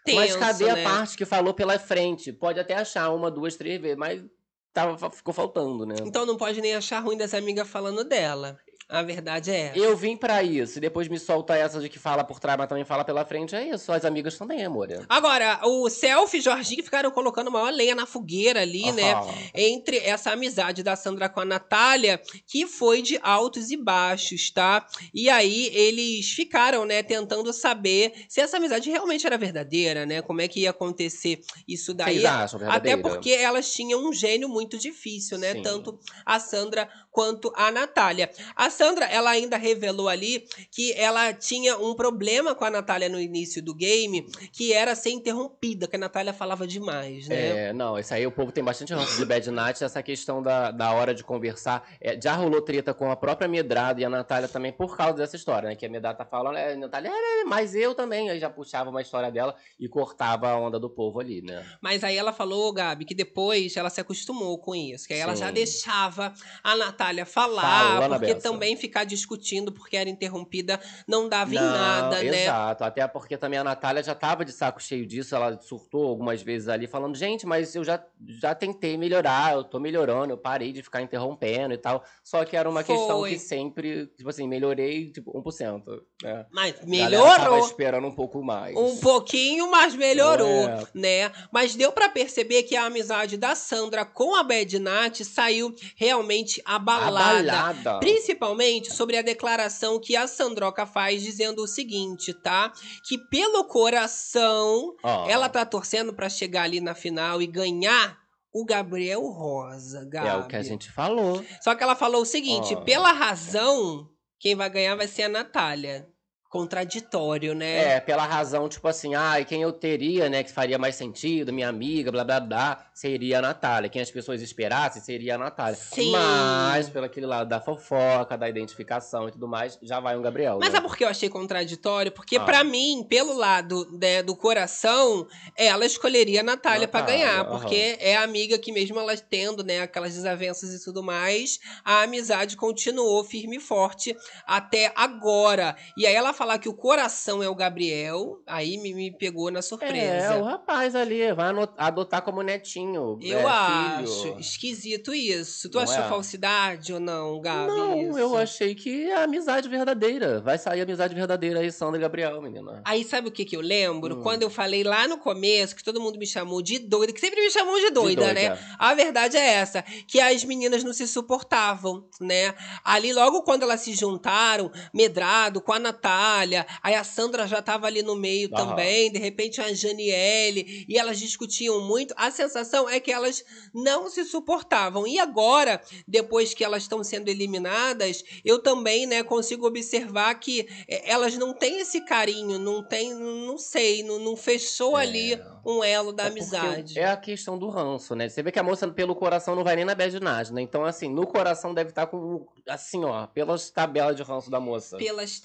mas Tenso, cadê né? a parte que falou pela frente? Pode até achar uma, duas, três vezes, mas tava, ficou faltando, né? Então não pode nem achar ruim dessa amiga falando dela. A verdade é. essa. Eu vim pra isso. E depois me solta essa de que fala por trás, mas também fala pela frente. É isso. As amigas também, amor. Agora, o Selfie e Jorginho ficaram colocando maior lenha na fogueira ali, né? Aham. Entre essa amizade da Sandra com a Natália, que foi de altos e baixos, tá? E aí eles ficaram, né, tentando saber se essa amizade realmente era verdadeira, né? Como é que ia acontecer isso daí. Vocês acham Até porque elas tinham um gênio muito difícil, né? Sim. Tanto a Sandra quanto a Natália. A Sandra, ela ainda revelou ali que ela tinha um problema com a Natália no início do game, que era ser interrompida, que a Natália falava demais, né? É, não, isso aí o povo tem bastante ranço de Bad Night, essa questão da, da hora de conversar. É, já rolou treta com a própria Medrado e a Natália também por causa dessa história, né? Que a Medrado tá falando, é, Natália, é, mas eu também. Aí já puxava uma história dela e cortava a onda do povo ali, né? Mas aí ela falou, Gabi, que depois ela se acostumou com isso, que aí ela Sim. já deixava a Natália falar, Fala, porque também ficar discutindo porque era interrompida não dava em Não, nada, né? Exato, até porque também a Natália já tava de saco cheio disso, ela surtou algumas vezes ali, falando, gente, mas eu já, já tentei melhorar, eu tô melhorando, eu parei de ficar interrompendo e tal. Só que era uma questão Foi. que sempre, tipo assim, melhorei, tipo, 1%. Né? Mas A galera tava melhorou. esperando um pouco mais. Um pouquinho, mas melhorou, É. né? Mas deu pra perceber que a amizade da Sandra com a Bad Nat saiu realmente abalada. Abalada. Principalmente sobre a declaração que a Sandroca faz dizendo o seguinte, tá? Que pelo coração Ó, ela tá torcendo pra chegar ali na final e ganhar o Gabriel Rosa, Gabi. É o que a gente falou. Só que ela falou o seguinte, Ó. pela razão, quem vai ganhar vai ser a Natália. Contraditório, né? É, pela razão, tipo assim, ah, quem eu teria, né, que faria mais sentido, minha amiga, blá blá blá, seria a Natália. Quem as pessoas esperassem seria a Natália. Sim. Mas, pelo aquele lado da fofoca, da identificação e tudo mais, já vai um Gabriel. Mas né? sabe por que eu achei contraditório? Porque Ah. pra mim, pelo lado né, do coração, ela escolheria a Natália pra Natália, ganhar, aham. porque é a amiga que mesmo ela tendo, né, aquelas desavenças e tudo mais, a amizade continuou firme e forte até agora. E aí ela falar que o coração é o Gabriel, aí me, me pegou na É, surpresa. o rapaz ali, vai adotar como netinho. Eu é, acho filho. esquisito isso. Tu Não achou é? falsidade ou não, Gabi? Não, isso? eu achei que é amizade verdadeira. Vai sair amizade verdadeira aí, Sandra e Gabriel, menina. Aí sabe o que que eu lembro? Hum. Quando eu falei lá no começo, que todo mundo me chamou de doida, que sempre me chamou de doida, De né? A verdade é essa, que as meninas não se suportavam, né? Ali, logo quando elas se juntaram, Medrado com a Natália, aí a Sandra já tava ali no meio também, de repente a Janiele, e elas discutiam muito. A sensação é que elas não se suportavam. E agora, depois que elas estão sendo eliminadas, eu também, né, consigo observar que é, elas não têm esse carinho, não tem, não sei, não, não fechou É. ali um elo da É amizade. É a questão do ranço, né? Você vê que a moça pelo coração não vai nem na night, né? Então, assim, no coração deve estar com, assim, ó, pelas tabelas de ranço da moça. Pelas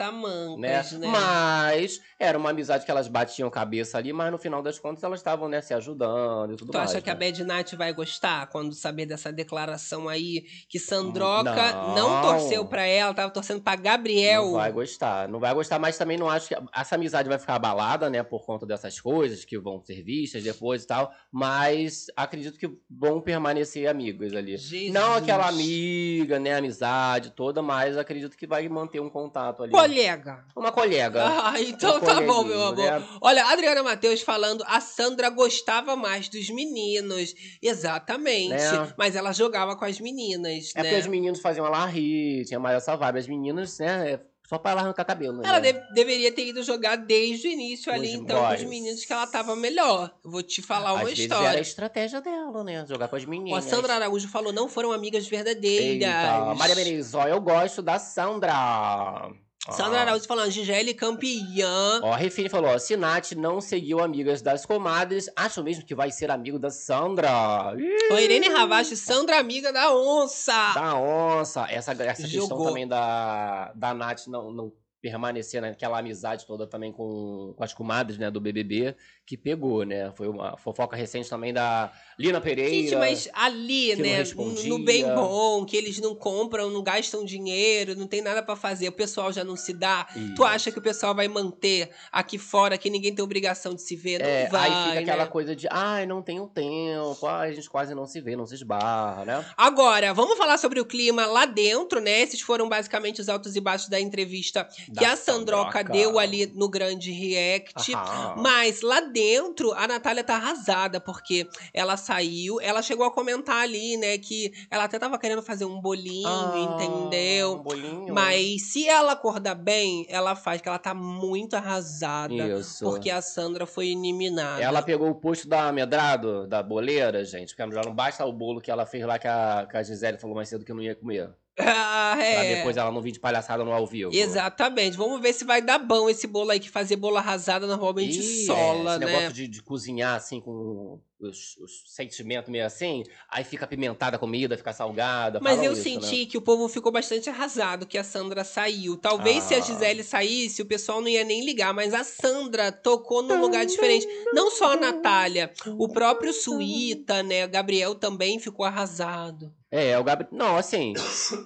Né? Tamancas, né? Mas era uma amizade que elas batiam cabeça ali, mas no final das contas elas estavam, né, se ajudando e tudo Tu mais. acha que a né? Bad Night vai gostar quando saber dessa declaração aí? Que Sandroca não, Não. torceu pra ela, tava torcendo pra Gabriel. Não vai gostar. Não vai gostar, mas também não acho que essa amizade vai ficar abalada, né? Por conta dessas coisas que vão ser vistas depois e tal. Mas acredito que vão permanecer amigos ali. Jesus. Não aquela amiga, né? Amizade toda, mas acredito que vai manter um contato ali. Colega. Uma colega. Ah, então tá bom, meu amor. né? Olha, Adriana Matheus falando, a Sandra gostava mais dos meninos. Exatamente. Né? Mas ela jogava com as meninas, É né? porque os meninos faziam ela rir, tinha mais essa vibe. As meninas, né? é Só pra ela arrancar cabelo, né? Ela de- deveria ter ido jogar desde o início ali, então, com os boys. meninos que ela tava melhor. Eu Vou te falar uma Às vezes era história. a estratégia dela, né? Jogar com as Ó, meninas. a Sandra Araújo falou, não foram amigas verdadeiras. Eita, Maria ó, eu gosto da Sandra. Ó. Sandra Araújo falando, Gisele campeã. Ó, a Refine falou, ó, se Nath não seguiu amigas das comadres, acho mesmo que vai ser amigo da Sandra. Ih, Ó, Irene Ravache, Sandra amiga da onça. Da onça. Essa, essa questão também da, da Nath não, não permanecer naquela amizade toda também com, com as comadres, né, do BBB, que pegou, né? Foi uma fofoca recente também da Lina Pereira. Gente, mas ali, né, no bem bom, que eles não compram, não gastam dinheiro, não tem nada pra fazer, o pessoal já não se dá. Tu Isso. acha que o pessoal vai manter aqui fora, que ninguém tem obrigação de se ver? Não É, vai, aí fica aquela né? coisa de, ai, não tenho tempo, ai, a gente quase não se vê, não se esbarra, né? Agora, vamos falar sobre o clima lá dentro, né? Esses foram basicamente os altos e baixos da entrevista que a Sandroca, Sandroca. deu ali no grande react. Aham. Mas lá dentro, a Natália tá arrasada, porque ela saiu, ela chegou a comentar ali, né, que ela até tava querendo fazer um bolinho, Ah, um entendeu? bolinho. Mas se ela acordar bem, ela faz, que ela tá muito arrasada. Isso. Porque a Sandra foi eliminada. Ela pegou o posto da Amedrado, da boleira, gente, porque já não basta o bolo que ela fez lá que a, que a Gisele falou mais cedo que não ia comer. Ah, Pra é. depois ela não vir de palhaçada no ao vivo. Exatamente. Vamos ver se vai dar bom esse bolo aí, que fazer bolo arrasada normalmente Ih, sola, é, esse né? negócio de, de cozinhar assim com os, os sentimentos meio assim, aí fica apimentada a comida, fica salgada. Mas eu isso, senti né? que o povo ficou bastante arrasado que a Sandra saiu. Talvez se a Ah. Gisele saísse, o pessoal não ia nem ligar, mas a Sandra tocou num lugar diferente. Não só a Natália, o próprio Suíta, né? Gabriel também ficou arrasado. É, o Gabriel. Não, assim,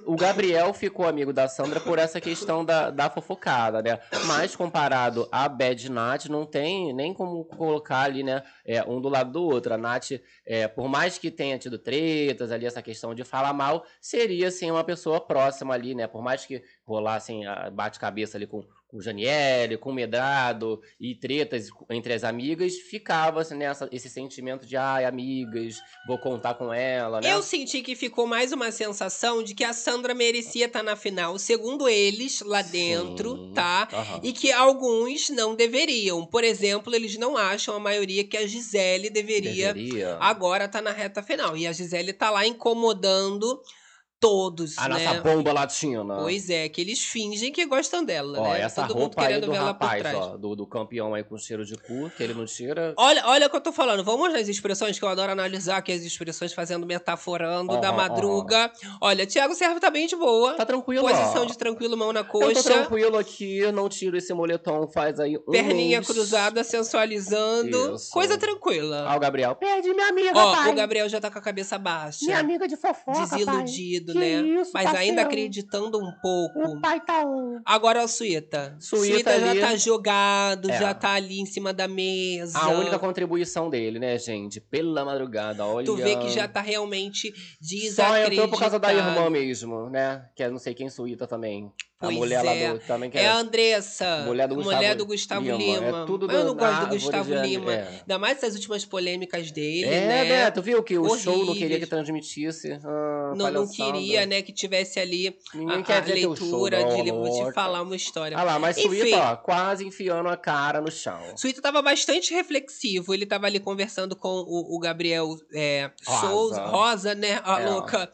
o Gabriel ficou amigo da Sandra por essa questão da, da fofocada, né? Mas comparado a Bad Nat, não tem nem como colocar ali, né? é, um do lado do outro. A Nath, é, por mais que tenha tido tretas ali, essa questão de falar mal, seria, assim, uma pessoa próxima ali, né? Por mais que rolassem a bate-cabeça ali com, com o Janiele, com o Medrado e tretas entre as amigas, ficava assim, nessa, esse sentimento de, ai, amigas, vou contar com ela, né? Eu senti que ficou mais uma sensação de que a Sandra merecia estar na final, segundo eles lá dentro, Sim. tá? Aham. E que alguns não deveriam. Por exemplo, eles não acham, a maioria, que a Gisele deveria, Deveria. agora tá na reta final. E a Gisele tá lá incomodando todos, A né? nossa bomba latina. Pois é, que eles fingem que gostam dela, Ó, né? essa Todo mundo roupa aí querendo do ver ela por rapaz, trás. ó, do, do campeão aí com cheiro de cu, que ele não tira. Olha, olha o que eu tô falando. Vamos nas expressões, que eu adoro analisar aqui as expressões, fazendo metaforando da Aham, madruga. Olha, Thiago Servo tá bem de boa. Tá tranquilo, Posição ó. de tranquilo, mão na Eu tô coxa. tranquilo aqui, não tiro esse moletom faz aí um Perninha mês. cruzada, sensualizando. Isso. Coisa tranquila. Ah, o Gabriel, perde minha amiga, Ó, pai. o Gabriel já tá com a cabeça baixa. Minha amiga de fofoca, desiludido, pai. Né? Que isso, Mas ainda parceiro. acreditando um pouco. O pai tá um. Agora o Suíta. Suíta já ali- tá jogado, É. já tá ali em cima da mesa. A única contribuição dele, né, gente? Pela madrugada, olha. Tu vê que já tá realmente Só desacreditado. entrou por causa da irmã mesmo, né? Que é não sei quem suíta também. Pois a mulher é. lá do. Também que É a Andressa, Mulher do Gustavo do Gustavo Lima. Lima. É tudo Eu do- não gosto do Gustavo Lima. é. Ainda mais essas últimas polêmicas dele, É, né? né? Tu viu que o show não queria Horríveis. que transmitisse. Ah, Não, não queria, né, que tivesse ali Ninguém a, quer a teu show, leitura não, de livro. Vou te louca. falar uma história. Ah lá, mas Enfim. Suíta, ó, quase enfiando a cara no chão. Suíta tava bastante reflexivo. Ele tava ali conversando com o, o Gabriel é, Rosa. Souza, Rosa, né? A É. louca.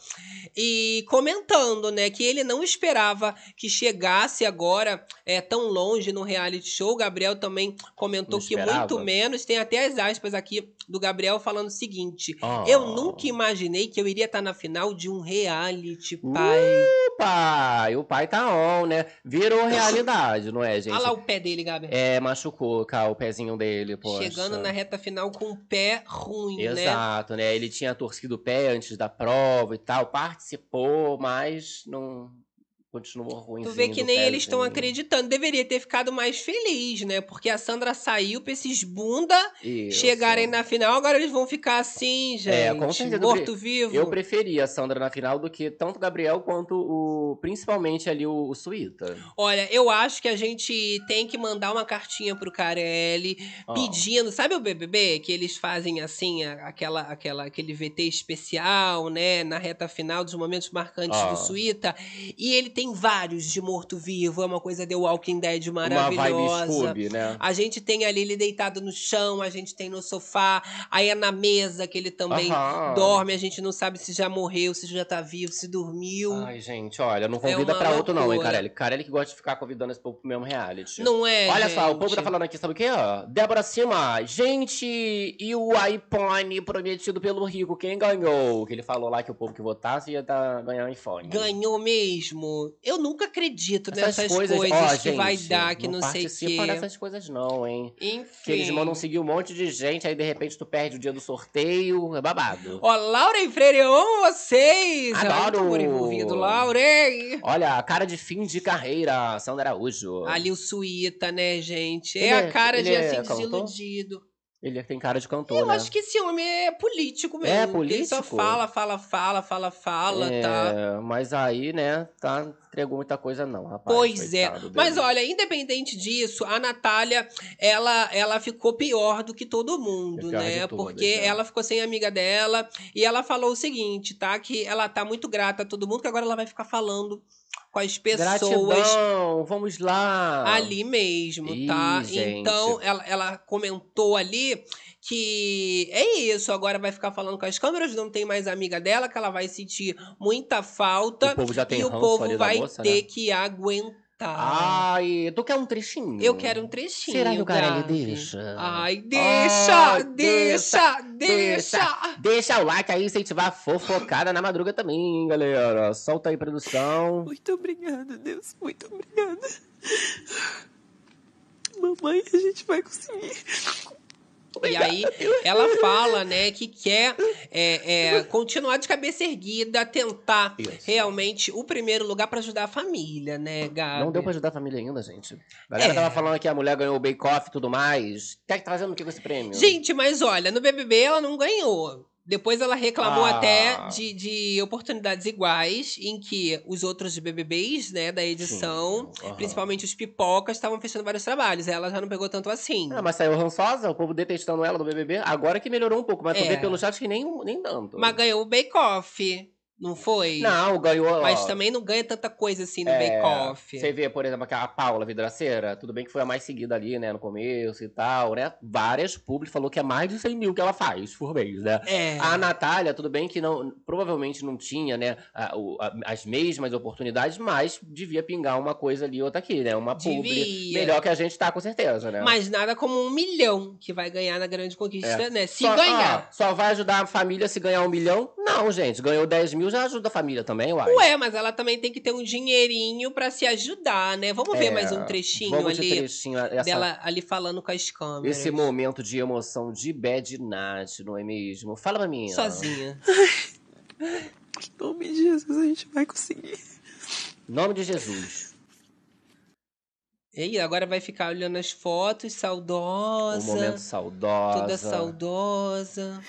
E comentando, né, que ele não esperava que chegasse agora é, tão longe no reality show. O Gabriel também comentou que muito menos. Tem até as aspas aqui do Gabriel falando o seguinte. Ah. Eu nunca imaginei que eu iria estar na final de um reality, pai. O pai, o pai tá on, né? Virou realidade, não é, gente? Olha lá o pé dele, Gabriel. É, machucou, cara, o pezinho dele, poxa. Chegando na reta final com o pé ruim, né? Exato, né? Ele tinha torcido o pé antes da prova e tal, participou, mas não continuou ruim. Tu vê que nem eles estão acreditando. Deveria ter ficado mais feliz, né? Porque a Sandra saiu pra esses bunda chegarem na final. Agora eles vão ficar assim, gente. É, com certeza. Morto-vivo. Eu preferia a Sandra na final do que tanto o Gabriel quanto o. Principalmente ali o, o Suíta. Olha, eu acho que a gente tem que mandar uma cartinha pro Carelli Ó. pedindo. Sabe o BBB? Que eles fazem assim, aquela, aquela, aquele VT especial, né? Na reta final dos momentos marcantes Ó. do Suíta. E ele tem vários de morto-vivo. É uma coisa The Walking Dead Uma maravilhosa. vibe Scooby, né? A gente tem ali ele deitado no chão, a gente tem no sofá, aí é na mesa que ele também Aham. dorme, a gente não sabe se já morreu, se já tá vivo, se dormiu. Ai, gente, olha, não convida uma pra outro não, hein. Carelli. Carelli que gosta de ficar convidando esse povo pro mesmo reality. não é, Olha só, o gente? povo tá falando aqui, sabe o quê? ó? Débora Cima, gente, e o iPhone prometido pelo Rico, quem ganhou? Que ele falou lá que o povo que votasse ia tá, ganhar um iPhone. Ganhou mesmo. Eu nunca acredito Essas nessas coisas, coisas, ó, que vai gente, dar, que não, sei o quê. dessas coisas não, hein? Enfim. Que eles mandam seguir um monte de gente, aí de repente tu perde o dia do sorteio, é babado. Ó, Laura e Freire, eu amo vocês! Ai, Adoro! muito amor envolvido, Laura! hein? Olha, a cara de fim de carreira, Sandra Araújo. Ali o Suíta, né, gente? É Ele a é- cara de é assim, desiludido. Ele tem cara de cantor, Eu né? acho que esse homem é político mesmo. É porque Ele só político? fala, fala, fala, fala, fala, tá? É, mas aí, né, tá, entregou muita coisa não, rapaz. Pois é. coitado Mas dele. olha, independente disso, a Natália, ela, ela ficou pior do que todo mundo, É né? todas, Porque né? ela ficou sem amiga dela e ela falou o seguinte, tá? Que ela tá muito grata a todo mundo, que agora ela vai ficar falando com as pessoas Gratidão, vamos lá. ali mesmo, Ih, tá? gente. Então, ela, ela comentou ali que é isso, agora vai ficar falando com as câmeras, não tem mais amiga dela, que ela vai sentir muita falta O povo já tem e o povo vai moça, ter né? que aguentar. Ai, tu quer um trechinho? Eu quero um trechinho. Será que o Carelli deixa? Ai, deixa, Ai, deixa, deixa, Deixa o like aí, incentivar a fofocada na madruga também, hein, galera. Solta aí, produção. Muito obrigada, Deus. Muito obrigada. Mamãe, a gente vai conseguir. E aí ela fala, né, que quer é, é, continuar de cabeça erguida, tentar Isso. realmente o primeiro lugar pra ajudar a família, né, Gabi? Não deu pra ajudar a família ainda, gente. A galera É. tava falando que a mulher ganhou o Bake Off e tudo mais. Tá trazendo o que com esse prêmio? Gente, mas olha, no BBB ela não ganhou. Depois ela reclamou Ah. até de, de oportunidades iguais, em que os outros BBBs, né, da edição, Sim, principalmente os pipocas, estavam fechando vários trabalhos. Ela já não pegou tanto assim. Ah, mas saiu rançosa, o povo detestando ela do BBB. Agora que melhorou um pouco, mas tu É. vê pelo chat que nem, nem tanto. Mas ganhou o Bake Off, não foi? Não, ganhou. Mas ó, também não ganha tanta coisa assim no é, Bake Off. Você vê, por exemplo, aquela Paula Vidraceira, tudo bem que foi a mais seguida ali, né, no começo e tal, né? Várias públicas falou que é mais de 100 mil que ela faz por mês, né? É. A Natália, tudo bem que não, provavelmente não tinha, né, a- a- as mesmas oportunidades, mas devia pingar uma coisa ali, outra aqui, né? Uma publi melhor que a gente tá, com certeza, né? Mas nada como um milhão que vai ganhar na grande conquista, É. né? Se Só- ganhar. ah, só vai ajudar a família se ganhar um milhão? Não, gente. Ganhou 10 mil, já ajuda a família também, uai. Ué, mas ela também tem que ter um dinheirinho pra se ajudar, né? Vamos ver É, mais um trechinho vamos de ali trechinho, essa- dela ali falando com as câmeras. Esse momento de emoção de Bad Nat, não é mesmo? Fala pra mim. Sozinha. Em nome de Jesus, a gente vai conseguir. Em nome de Jesus. E aí, agora vai ficar olhando as fotos, Um saudosa. momento saudosa. Toda saudosa.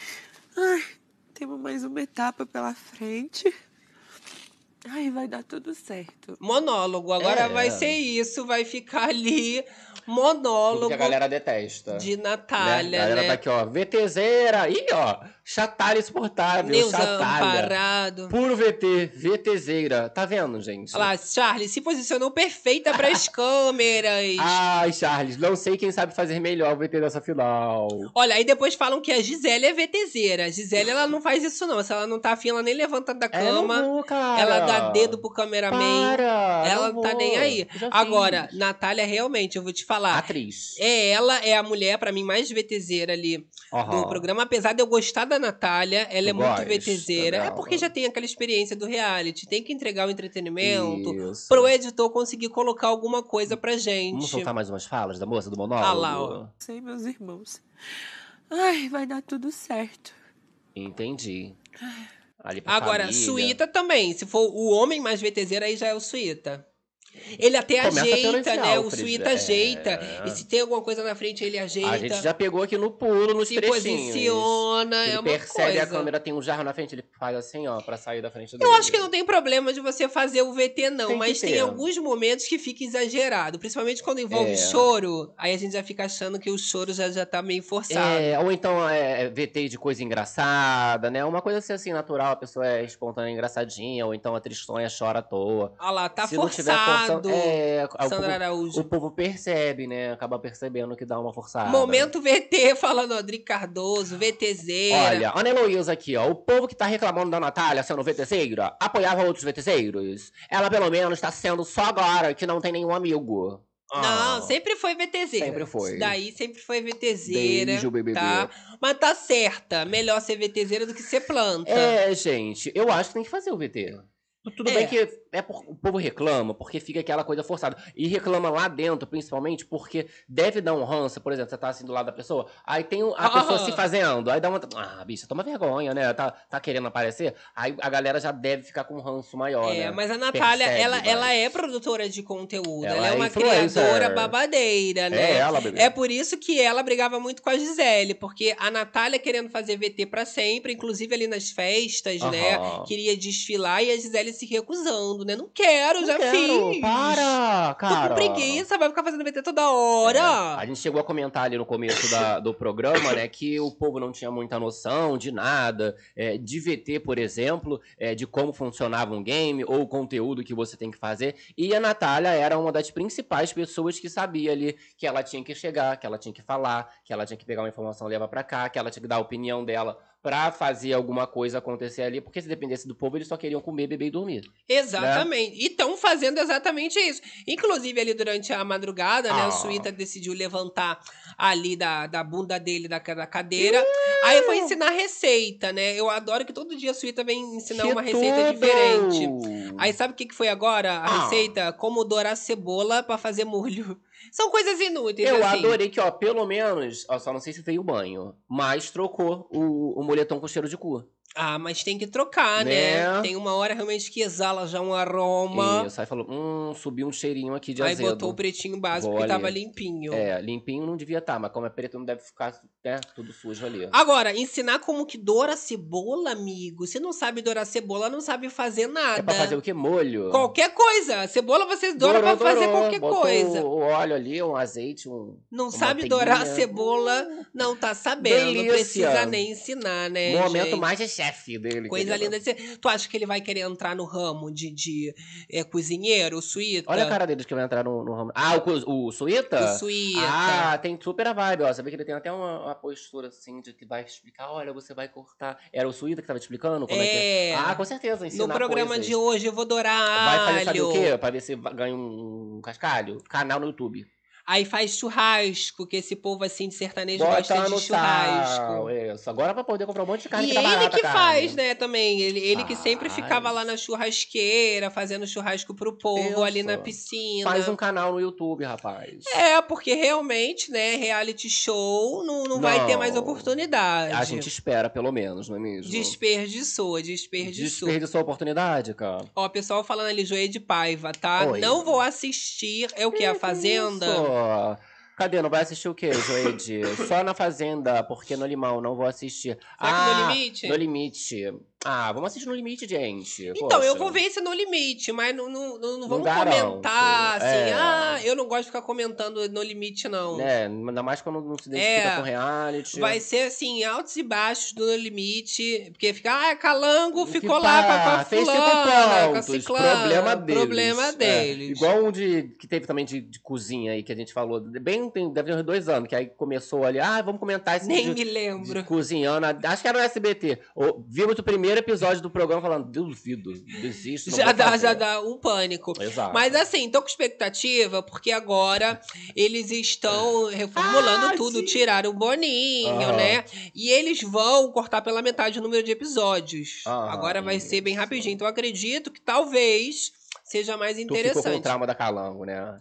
Temos mais uma etapa pela frente. Ai, vai dar tudo certo. Monólogo. Agora É. vai ser isso. Vai ficar ali. Tudo Monólogo que a galera detesta. de né? Natália, A galera né? tá aqui, ó. VTZera. Ih, ó. Chatalha chatalha. Amparado. Puro VT. VTZera. Tá vendo, gente? Olha lá, Charlie se posicionou perfeita para as câmeras. Ai, Charles, não sei quem sabe fazer melhor o VT dessa final. Olha, aí depois falam que a Gisele é VTZera. A Gisele, ela não faz isso não. Se ela não tá afim, ela nem levanta da É, cama. vou, cara. ela dá dedo pro cameraman. Para, ela não não tá vou. nem aí. Agora, fiz. Natália, realmente, eu vou te falar. Atriz. É ela, é a mulher, pra mim, mais VTZera ali Aham. do programa. Apesar de eu gostar da Natália, ela é muito VTZera. É dela? porque já tem aquela experiência do reality. Tem que entregar o entretenimento Isso. pro editor conseguir colocar alguma coisa pra gente. Vamos soltar mais umas falas da moça do monólogo? Ah lá, ó. Sei, meus irmãos. Ai, vai dar tudo certo. Entendi. Ali pra Agora, família. Suíta também. Se for o homem mais VTZera, aí já é o Suíta. Ele até Começa ajeita, né? O Suíta é. ajeita. E se tem alguma coisa na frente, ele ajeita. A gente já pegou aqui no pulo, nos se trechinhos. posiciona, Ele é uma percebe coisa. a câmera, tem um jarro na frente, ele faz assim, ó, pra sair da frente dele. Eu acho que não tem problema de você fazer o VT, não, Tem mas tem alguns momentos que fica exagerado. Principalmente quando envolve É. choro, aí a gente já fica achando que o choro já, já tá meio forçado. É, ou então é, é VT de coisa engraçada, né? Uma coisa assim, assim, natural, a pessoa é espontânea, engraçadinha, ou então a tristonha chora à toa. Olha lá, tá Se não tiver forçado. É, o Sandra povo, Araújo. o povo percebe, né? Acaba percebendo que dá uma forçada. Momento VT falando Rodrigo Cardoso, VTZera. Olha, Ana Heloísa aqui, ó. O povo que tá reclamando da Natália sendo VTZeira, apoiava outros VTZeiros. Ela, pelo menos, tá sendo só agora que não tem nenhum amigo. Ah. Não, sempre foi VTZera. Sempre foi. Isso daí sempre foi VTZera. Desde o BBB. Tá? Mas tá certa. Melhor ser VTZera do que ser planta. É, gente, eu acho que tem que fazer o VT. Tudo É. bem que é por- o povo reclama, porque fica aquela coisa forçada. E reclama lá dentro, principalmente, porque deve dar um ranço, por exemplo, você tá assim do lado da pessoa, aí tem a Ah. pessoa se fazendo, aí dá uma. Ah, bicha, toma vergonha, né? Tá, tá querendo aparecer. Aí a galera já deve ficar com um ranço maior, É, né? mas a Natália, ela, ela é produtora de conteúdo. Ela, Ela é é uma influencer. criadora babadeira, né? É ela, bebê. É por isso que ela brigava muito com a Gisele, porque a Natália querendo fazer VT pra sempre, inclusive ali nas festas, né? Aham. Queria desfilar e a Gisele se recusando, né? Não quero, Não já quero, fiz. Para, Tô cara. com preguiça, vai ficar fazendo VT toda hora. É, a gente chegou a comentar ali no começo da- do programa, né, que o povo não tinha muita noção de nada, é, de VT, por exemplo, é, de como funcionava um game ou o conteúdo que você tem que fazer. E a Natália era uma das principais pessoas que sabia ali que ela tinha que chegar, que ela tinha que falar, que ela tinha que pegar uma informação e levar pra cá, que ela tinha que dar a opinião dela pra fazer alguma coisa acontecer ali, porque se dependesse do povo, eles só queriam comer, beber e dormir. Exatamente. E estão fazendo exatamente isso. Inclusive, ali durante a madrugada, né? Ah. O Suíta decidiu levantar ali da, da bunda dele, da, da cadeira. Aí foi ensinar receita, né? Eu adoro que todo dia a Suíta vem ensinar uma Que receita tudo! diferente. Aí sabe o que, que foi agora? A Ah. receita? Como dourar cebola pra fazer molho. São coisas inúteis, Eu assim. adorei que, ó, pelo menos, ó, só não sei se veio o banho, mas trocou o, o moletom com cheiro de cu. Ah, mas tem que trocar, né? Né? Tem uma hora realmente que exala já um aroma. Isso, aí falou, hum, subiu um cheirinho aqui de Aí azedo. botou o pretinho básico Vou que tava limpinho. É, limpinho não devia estar, mas como é preto não deve ficar, né, tudo sujo ali. Agora, ensinar como que doura cebola, amigo. Se não sabe dourar cebola, não sabe fazer nada. É pra fazer o que? Molho? Qualquer coisa. Cebola você doura Dourou, pra fazer dourou. qualquer Botou coisa. o óleo ali, um azeite, um... Não sabe dourar a cebola, não tá sabendo. Não Delícia. precisa nem ensinar, né, momento gente? mais de chefe dele. Coisa linda de ser. Tu acha que ele vai querer entrar no ramo de, de é, cozinheiro, suíta? Olha a cara deles que vai entrar no, no ramo. Ah, o, o Suíta? O suíta. Ah, tem super a vibe, ó. Sabia que ele tem até uma, uma postura assim de que vai explicar, olha, você vai cortar. Era o Suíta que tava te explicando como é, que é? É. Ah, com certeza, no programa coisas. de hoje eu vou dourar Vai fazer sabe o quê? Pra ver se ganha um cascalho? Canal no YouTube. Aí faz churrasco, que esse povo assim de sertanejo gosta Bota de no churrasco. sal. Isso. Agora vai poder comprar um monte de carne E que tá ele barata, que carne. faz, né, também. Ele, ele que sempre ficava lá na churrasqueira, fazendo churrasco pro povo ali na piscina. Faz um canal no YouTube, rapaz. É, porque realmente, né, reality show não, não, vai ter mais Não. oportunidade. A gente espera, pelo menos, não é mesmo? Desperdiçou, desperdiçou. Desperdiçou a oportunidade, cara. Ó, pessoal falando ali, Joê de Paiva, tá? Oi. Não vou assistir. É o que? A Fazenda? Isso. Cadê? Não vai assistir o quê, Joede? Só na Fazenda, porque no Limão não vou assistir. Será que no limite? No Limite. Ah, vamos assistir no Limite, gente. Então, eu Poxa. vou ver esse no limite, mas não, não, não, não vamos garanto. comentar assim. É. Ah, eu não gosto de ficar comentando no limite, não. Né? Ainda mais quando não se identifica É. com reality. Vai ser assim, altos e baixos do No Limite. Porque fica, ah, calango Que ficou lá com a, com a fez fulana, com a ciclana. Problema deles. Problema É, deles. Igual um de, que teve também de, de cozinha aí, que a gente falou. Bem, tem, deve ter uns dois anos, que aí começou ali, ah, vamos comentar esse Nem vídeo me de lembro. cozinhando. Acho que era no SBT. Ou, vimos o primeiro episódio do programa falando, duvido, desisto. Já dá, fazer." já dá um pânico. Exato. Mas assim, tô com expectativa, porque agora eles estão reformulando Ah, tudo, sim. tiraram o Boninho, Aham. né? E eles vão cortar pela metade o número de episódios. Aham, agora vai ser bem isso. rapidinho. Então eu acredito que talvez seja mais Tu ficou com o interessante. trauma da Calango, né?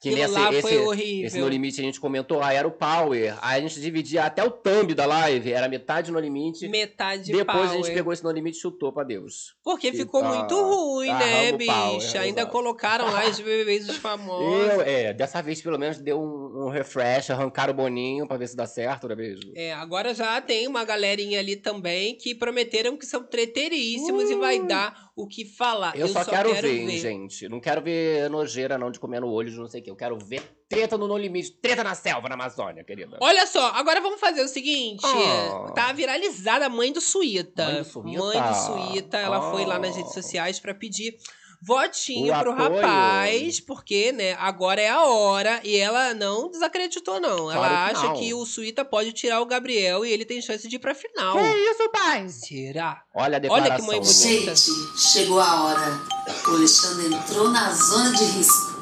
Que nesse, lá esse, foi horrível. esse No Limite a gente comentou, ah, era o Power. Aí a gente dividia até o thumb da live, era metade No Limite. Metade Depois a gente power. pegou esse No Limite e chutou pra Deus. Porque ficou Ah, muito ruim, né, arrama o power, bicha? Ainda exato. colocaram lá os bebês os famosos. Eu, é, dessa vez pelo menos deu um, um refresh, arrancaram o Boninho pra ver se dá certo, não é mesmo? É, agora já tem uma galerinha ali também que prometeram que são treteiríssimos e vai dar o que falar. Eu, só, quero, ver, hein, gente. Não quero ver nojeira, não, de comer no olho de não sei o quê. Eu quero ver treta no No Limite, treta na selva, na Amazônia, querida. Olha só, agora vamos fazer o seguinte. Ah. Tá viralizada a mãe do Suíta. Mãe do Suíta? Mãe do Suíta, ela foi lá nas Ah. redes sociais pra pedir votinho O pro apoio. rapaz, porque, né, agora é a hora e ela não desacreditou não. Ela Claro que acha não. que o Suíta pode tirar o Gabriel e ele tem chance de ir pra final. isso, pai? Será? Olha a Olha que mãe bonita. Gente, chegou a hora. O Alexandre entrou na zona de risco.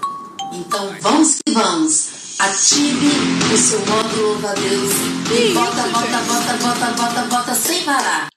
Então vamos que vamos. Ative o seu modo louva-a-Deus. Que E isso, bota, bota, gente? bota, bota, bota, bota sem parar.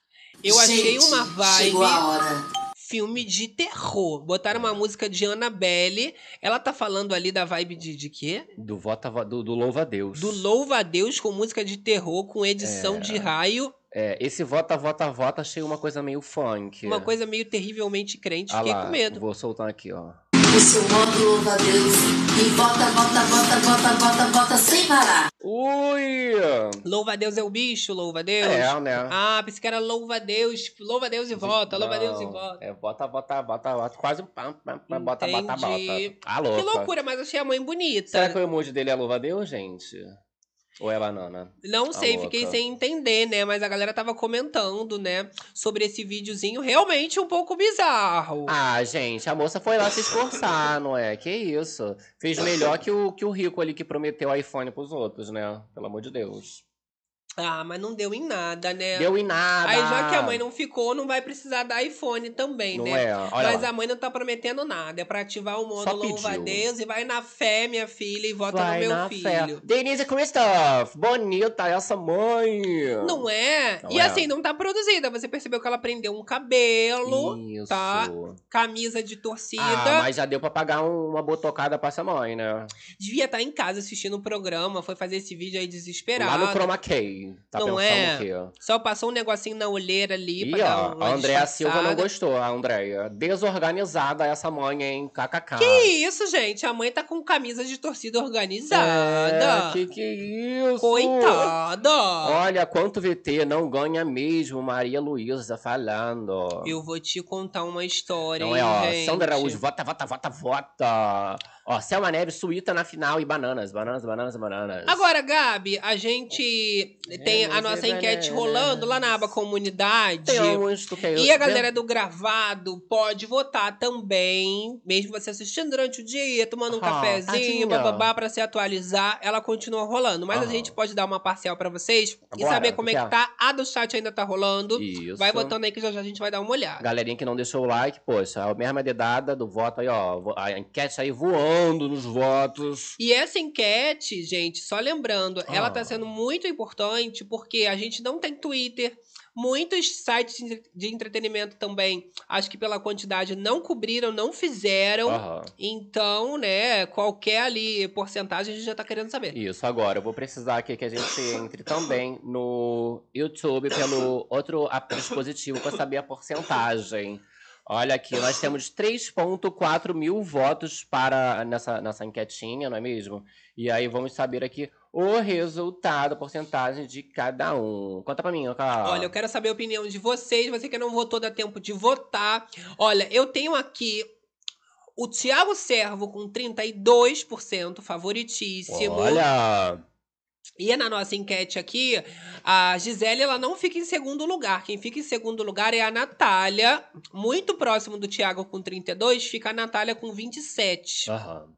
Eu achei Gente, uma vibe Chegou a hora. Filme de terror. Botaram uma música de Annabelle. Ela tá falando ali da vibe de, de quê? Do, vota, do, do Louva a Deus. Do Louva a Deus com música de terror, com edição É. de raio. É, esse vota, vota, vota, achei uma coisa meio funk. Uma coisa meio terrivelmente crente. Ah Fiquei lá, com medo. Vou soltar aqui, ó. O seu modo louva a Deus e bota, bota, bota, bota, bota, bota sem parar. Ui! Louva a Deus é o bicho, louva a Deus. É, né? Ah, pensei que era louva a Deus, louva a Deus e volta, louva a Deus e volta. É, bota, bota, bota, bota. Quase um pam, pam, pam, bota, bota, bota. Ah, louca. Que loucura, mas achei a mãe bonita. Será que o emoji dele é louva a Deus, gente? Ou é banana? Não Tá sei, louca. fiquei sem entender, né? Mas a galera tava comentando, né? Sobre esse videozinho realmente um pouco bizarro. Ah, gente, a moça foi lá se esforçar, não é? Que isso? Fez melhor que o, que o rico ali que prometeu iPhone pros outros, né? Pelo amor de Deus. Ah, mas não deu em nada, né? Deu em nada. Aí já que a mãe não ficou, não vai precisar dar iPhone também, Não né? é? Mas lá. a mãe não tá prometendo nada. É pra ativar o Só louva a. Deus e vai na fé, minha filha, e vota Vai no meu filho. fé. Denise Christoph, bonita essa mãe. Não é? Não e é. assim, não tá produzida. Você percebeu que ela prendeu um cabelo, Isso. tá? camisa de torcida. Ah, mas já deu pra pagar um- uma botocada pra essa mãe, né? Devia estar em casa assistindo o programa, foi fazer esse vídeo aí Lá desesperado. no Chroma Key. Tá Não pensando é? o quê? Só passou um negocinho na olheira ali Ih, pra ó, a Andréa Silva não gostou, a Andréia. Desorganizada essa mãe, hein? KKK. Que isso, gente? A mãe tá com camisa de torcida organizada. É, que que isso? Coitada. Olha quanto VT não ganha mesmo, Maria Luísa falando. Eu vou te contar uma história, Não hein, é, ó, gente? Sandra Araújo, vota, vota, vota, vota. Ó, Selma Neves, suíta na final e bananas, bananas, bananas, bananas. Agora, Gabi, a gente tem a mas nossa é enquete bananas. rolando lá na aba comunidade. Tem uns tu quer... E a galera do gravado pode votar também, mesmo você assistindo durante o dia, tomando um Ah, cafezinho, bababá, pra se atualizar, ela continua rolando. Mas a Aham. gente pode dar uma parcial pra vocês e Bora, saber como é que tá. A do chat ainda tá rolando. Isso. Vai votando aí que já já a gente vai dar uma olhada. Galerinha que não deixou o like, poxa, a mesma dedada do voto aí, ó. A enquete aí voando nos votos. E essa enquete, gente, só lembrando, ela Ah. tá sendo muito importante porque a gente não tem Twitter. Muitos sites de entre- de entretenimento também, acho que pela quantidade, não cobriram, não fizeram. Aham. Então, né, qualquer ali porcentagem a gente já tá querendo saber. Isso, agora eu vou precisar aqui que a gente entre também no YouTube pelo outro dispositivo para saber a porcentagem. Olha aqui, nós temos 3.4 mil votos para nessa, nessa enquetinha, não é mesmo? E aí vamos saber aqui o resultado, a porcentagem de cada um. Conta pra mim, cara. Olha, eu quero saber a opinião de vocês. Você que não votou, dá tempo de votar. Olha, eu tenho aqui o Thiago Servo com 32%, favoritíssimo. Olha, E na nossa enquete aqui, a Gisele ela não fica em segundo lugar. Quem fica em segundo lugar é a Natália. Muito próximo do Thiago com 32, fica a Natália com 27, aham.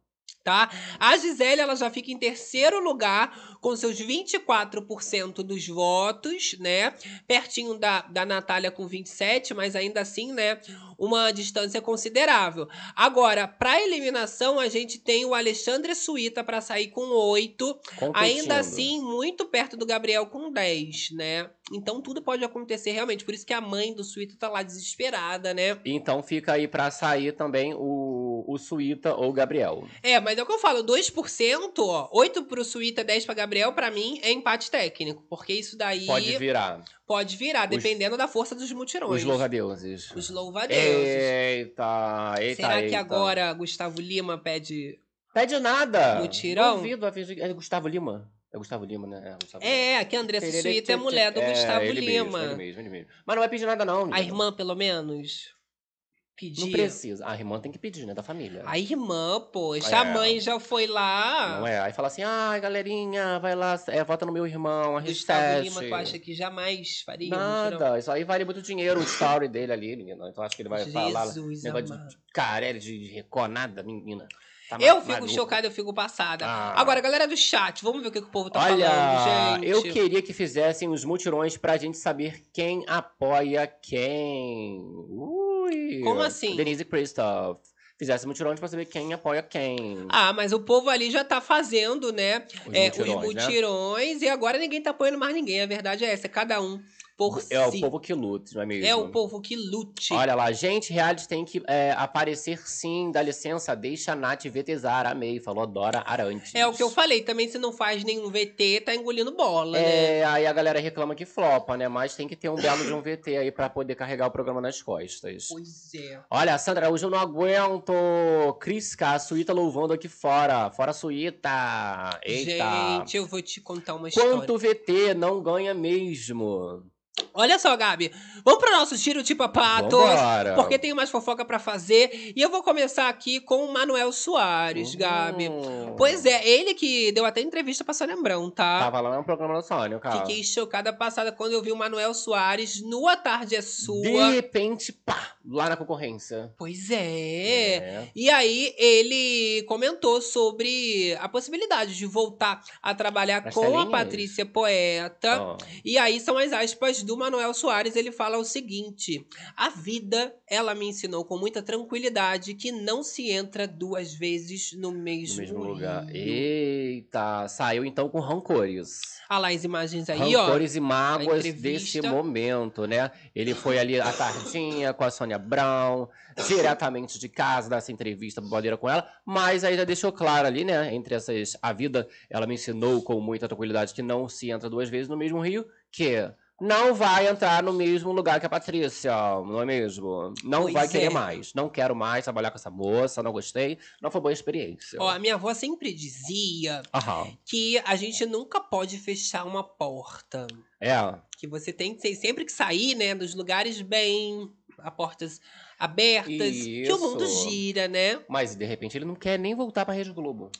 tá? A Gisele ela já fica em terceiro lugar com seus 24% dos votos, né? Pertinho da, da Natália com 27, mas ainda assim, né? Uma distância considerável. Agora, para eliminação, a gente tem o Alexandre Suíta para sair com 8. Competindo. Ainda assim, muito perto do Gabriel com 10, né? Então tudo pode acontecer realmente. Por isso que a mãe do Suíta tá lá desesperada, né? Então fica aí pra sair também o, o Suíta ou o Gabriel. É, mas é o que eu falo, 2%, ó, 8 pro Suíta, 10 pra Gabriel, pra mim é empate técnico. Porque isso daí Pode virar. Pode virar, dependendo da força dos mutirões. Os louva-deuses. Os louva-deuses. Eita, eita, Será que eita. agora Gustavo Lima pede. Pede nada. Mutirão? Duvido, é Gustavo Lima. É Gustavo Lima, né? É, Gustavo É, que a Andressa Lima. Suíta é mulher do É, Gustavo ele Lima. Mesmo, ele mesmo, ele mesmo. Mas não vai pedir nada, não. A irmã, pelo menos, pedir. Não precisa. A irmã tem que pedir, né? Da família. A irmã, poxa, É. a mãe já foi lá. Não é? Aí fala assim, ai, galerinha, vai lá, é, vota no meu irmão, a Gustavo. Lima, tu acha que jamais faria? Nada, isso aí vale muito dinheiro, o story dele ali, menina. Então acho que ele vai falar. Jesus Negócio amado. de Carelli de, de Record, nada, menina. Tá Eu fico maluca. chocada, eu fico passada. Ah. Agora, galera do chat, vamos ver o que, que o povo tá Olha, falando, gente. eu queria que fizessem os mutirões pra gente saber quem apoia quem. Ui. Como assim? Denise Christoph. Fizesse mutirões pra saber quem apoia quem. Ah, mas o povo ali já tá fazendo, né? Os é, mutirões, os né? mutirões, e agora ninguém tá apoiando mais ninguém. A verdade é essa, cada um por É o si. povo que lute, não é mesmo? É o povo que lute. Olha lá, gente, reality tem que é, aparecer sim, dá licença, deixa a Nath vetezar, amei, falou Dora Arantes. É o que eu falei, também se não faz nenhum VT, tá engolindo bola, né? É, aí a galera reclama que flopa, né? Mas tem que ter um belo de um VT aí pra poder carregar o programa nas costas. Pois é. Olha, Sandra, hoje eu não aguento. Cris K, a Suíta louvando aqui fora. Fora Suíta. Eita. Gente, eu vou te contar uma história. Quanto VT não ganha mesmo? Olha só, Gabi. Vamos pro nosso tiro de papato. Vambora. Porque tem mais fofoca pra fazer. E eu vou começar aqui com o Manuel Soares, Uhum. Gabi. Pois é, ele que deu até entrevista pra Sônia Abrão, tá? Tava lá no programa da Sônia, cara. Fiquei chocada passada quando eu vi o Manuel Soares no A Tarde é Sua. De repente, pá, lá na concorrência. Pois é. É. E aí ele comentou sobre a possibilidade de voltar a trabalhar As com a telinhas? Patrícia Poeta. Ó. E aí são as aspas do Manuel Soares, ele fala o seguinte: "A vida, ela me ensinou com muita tranquilidade que não se entra duas vezes no No mesmo, mesmo lugar. rio." Eita, saiu então com rancores. Olha lá as imagens aí, ó. rancores e mágoas desse momento, né? Ele foi ali à tardinha com a Sônia Brown, diretamente de casa, dar essa entrevista bobadeira com ela, mas aí já deixou claro ali, né? Entre essas. A vida, ela me ensinou com muita tranquilidade que não se entra duas vezes no mesmo rio, que. Não vai entrar no mesmo lugar que a Patrícia, não é mesmo? Não Pois vai querer é. mais. Não quero mais trabalhar com essa moça, não gostei. Não foi boa experiência. Ó, a minha avó sempre dizia Aham. que a gente nunca pode fechar uma porta. É. que você tem que ser- sempre que sair, né, dos lugares bem a portas abertas, que o mundo Isso. gira, né? Mas de repente ele não quer nem voltar pra Rede Globo.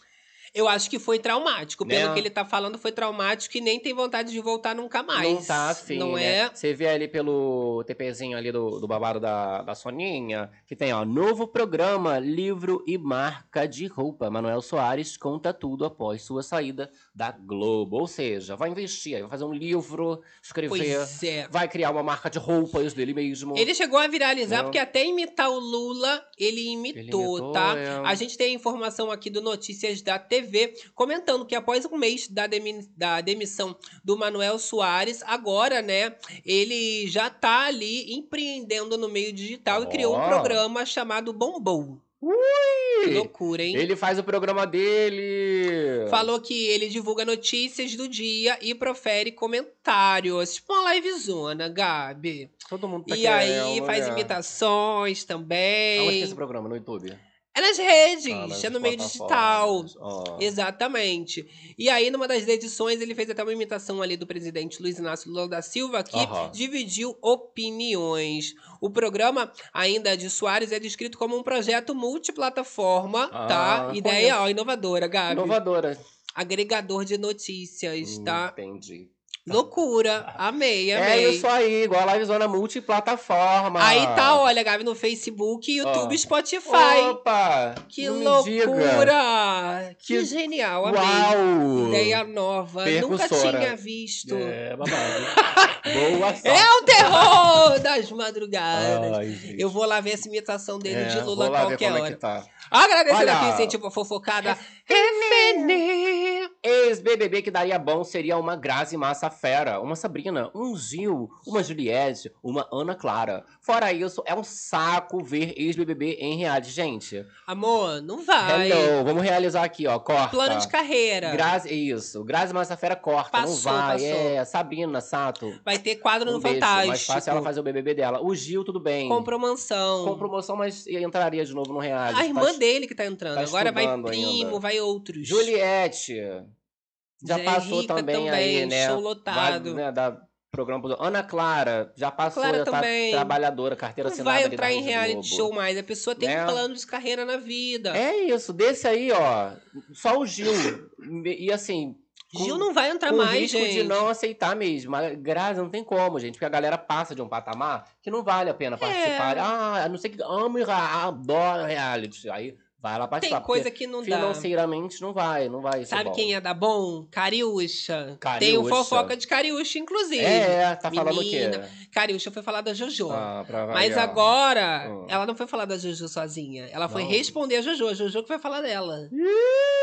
Eu acho que foi traumático, pelo Né? que ele tá falando, foi traumático e nem tem vontade de voltar nunca mais. Não tá afim, não né? é? Você vê ali pelo TPzinho ali do, do babado da, da Soninha, que tem, ó, novo programa, livro e marca de roupa. Manuel Soares conta tudo após sua saída da Globo. Ou seja, vai investir, vai fazer um livro, escrever, é. vai criar uma marca de roupas dele mesmo. Ele chegou a viralizar Não. porque até imitar o Lula, ele imitou, imitou, tá? é. A gente tem a informação aqui do Notícias da TV comentando que após um mês da, demi- da demissão do Manuel Soares, agora, né, ele já tá ali empreendendo no meio digital e criou um programa chamado Bombom. Ui! Loucura, hein? Ele faz o programa dele. Falou que ele divulga notícias do dia e profere comentários. Tipo uma livezona, Gabi. Todo mundo tá e aí faz né? imitações Aonde que é também. esse programa? No YouTube? É nas redes, Ah, nas é no meio digital. Ó. Exatamente. E aí, numa das edições, ele fez até uma imitação ali do presidente Luiz Inácio Lula da Silva, que Aham. dividiu opiniões. O programa, ainda de Soares, é descrito como um projeto multiplataforma, Ah, tá? Ideia, conheço. ó, inovadora, Gabi. Inovadora. Agregador de notícias, tá? Entendi. Loucura. Amei, É amei. isso aí, igual a Livezona multiplataforma. Aí tá, olha, Gabi, no Facebook, YouTube, Ó. Spotify. Opa! Que loucura! Que, Que- genial, amei. Uau! Ideia nova, nunca tinha visto. É, É, babado. Boa sorte. o terror das madrugadas. Ai, gente. Eu vou lá ver essa imitação dele É, de Lula qualquer como hora. É que tá. Agradecendo Olha. aqui o incentivo à fofocada. Refene. Ex-BBB que daria bom seria uma Grazi Massa Fera, uma Sabrina, um Gil, uma Juliette, uma Ana Clara. Fora isso, é um saco ver ex-BBB em reality. Gente, Amor, não vai. hello, vamos realizar aqui, ó, corta. Plano de carreira. Grazi, isso. Grazi Massa Fera corta, não Passou, vai. passou. É, Sabrina, Sato. Vai ter quadro no Um beijo. Fantástico. Mais fácil ela fazer o BBB dela. O Gil, tudo bem. Com promoção. Com promoção, mas entraria de novo no reality. A irmã Tá- dele que tá entrando. tá Agora vai primo, ainda. vai outros. Juliette. Já Zé passou Rica também, também, aí, né? show lotado. Vai, né, da programa pro- Ana Clara já passou, Clara já tá também. trabalhadora, carteira Não assinada vai entrar em reality Globo. show mais. A pessoa tem Né? um plano de carreira na vida. É isso, desse aí, ó, só o Gil. E assim, com- Gil não vai entrar com mais, risco gente. de não aceitar mesmo. A Grazi não tem como, gente, porque a galera passa de um patamar que não vale a pena participar. Ah, a não ser que ame, ah, adora reality. Aí vai lá participar. Tem coisa que não dá. financeiramente não vai, não vai Sabe quem ia dar bom? Cariúcha. Cariúcha. Tem o fofoca de Cariúcha, inclusive. É, tá falando o quê? Cariúcha foi falar da Jojo. Ah, pra Mas agora, Hum. ela não foi falar da Jojo sozinha. Ela foi Não. responder a Jojo. A Jojo que foi falar dela.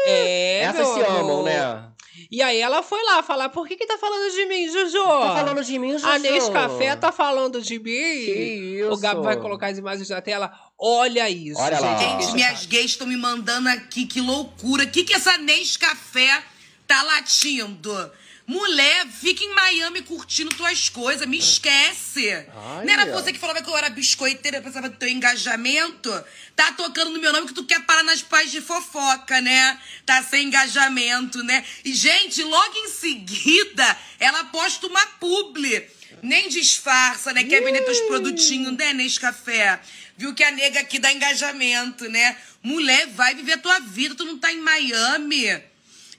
É, Essas se amam, né? E aí ela foi lá falar, por que que tá falando de mim, Juju? Tá falando de mim, Juju? A Nescafé tá falando de mim? Que isso? O Gabo vai colocar as imagens na tela. Olha isso, Olha lá. gente. Gente, Deixa eu Minhas gays estão me mandando aqui, que loucura. O que, que essa Nescafé tá latindo? Mulher, fica em Miami curtindo tuas coisas, me esquece. Ai, Não era você que falava que eu era biscoiteira, eu pensava do teu engajamento? Tá tocando no meu nome que tu quer parar nas paz de fofoca, né? Tá sem engajamento, né? E, gente, logo em seguida, ela posta uma publi. Nem disfarça, né? Quer vender teus produtinhos, né, Nescafé? Viu que a nega aqui dá engajamento, né? Mulher, vai viver a tua vida, tu não tá em Miami.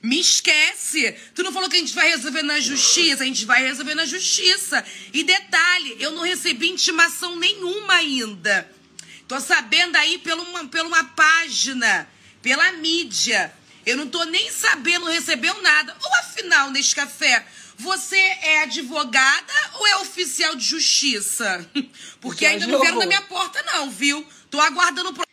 Me esquece! Tu não falou que a gente vai resolver na justiça? A gente vai resolver na justiça. E detalhe, eu não recebi intimação nenhuma ainda. Tô sabendo aí pela uma, pela uma página, pela mídia. Eu não tô nem sabendo, recebeu nada. Ou afinal, nesse café, você é advogada ou é oficial de justiça? Porque Já ainda não vieram jogou. na minha porta, não, viu? Tô aguardando o pro-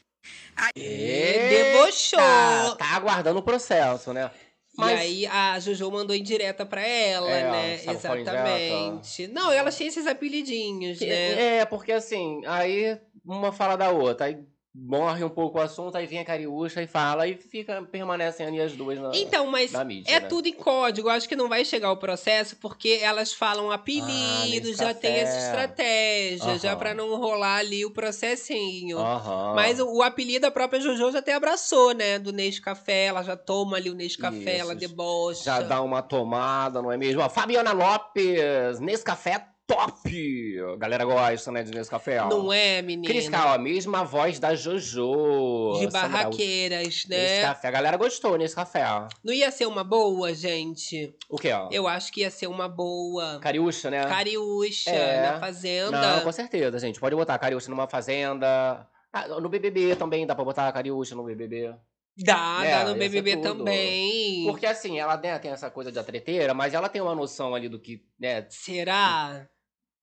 Debochou. Tá, aguardando o processo, né? E aí a Jojo mandou indireta pra ela, É, né? Exatamente. Não, ela tinha esses apelidinhos, né? É, porque assim, aí uma fala da outra, aí morre um pouco o assunto, aí vem a Cariúcha e fala, e fica, permanecem ali as duas na, Então, mas na mídia. é né? tudo em código. Acho que não vai chegar o processo porque elas falam Ah, apelidos, nesse já tem essa café. estratégia, já Aham. pra não rolar ali o processinho. Aham. Mas o, o apelido a própria Jojo já até abraçou, né? Do Nescafé. Ela já toma ali o Nescafé, ela Isso. debocha. Já dá uma tomada, não é mesmo? Ó, Fabiana Lopes, nesse café top! A galera gosta, né, de nesse café, ó. Não é, menina? Cris Cal, a mesma voz da Jojo. De Sandra- barraqueiras, Nesse né? café, a galera gostou nesse café. ó. Não ia ser uma boa, gente? O quê, ó? Eu acho que ia ser uma boa. Cariúcha, né? Cariúcha, É. na fazenda. Não, com certeza, gente. Pode botar Cariúcha numa fazenda. Ah, no BBB também dá pra botar Cariúcha no BBB. Dá, É, dá no BBB também. Porque assim, ela né, tem essa coisa de treteira, mas ela tem uma noção ali do que, né? Será?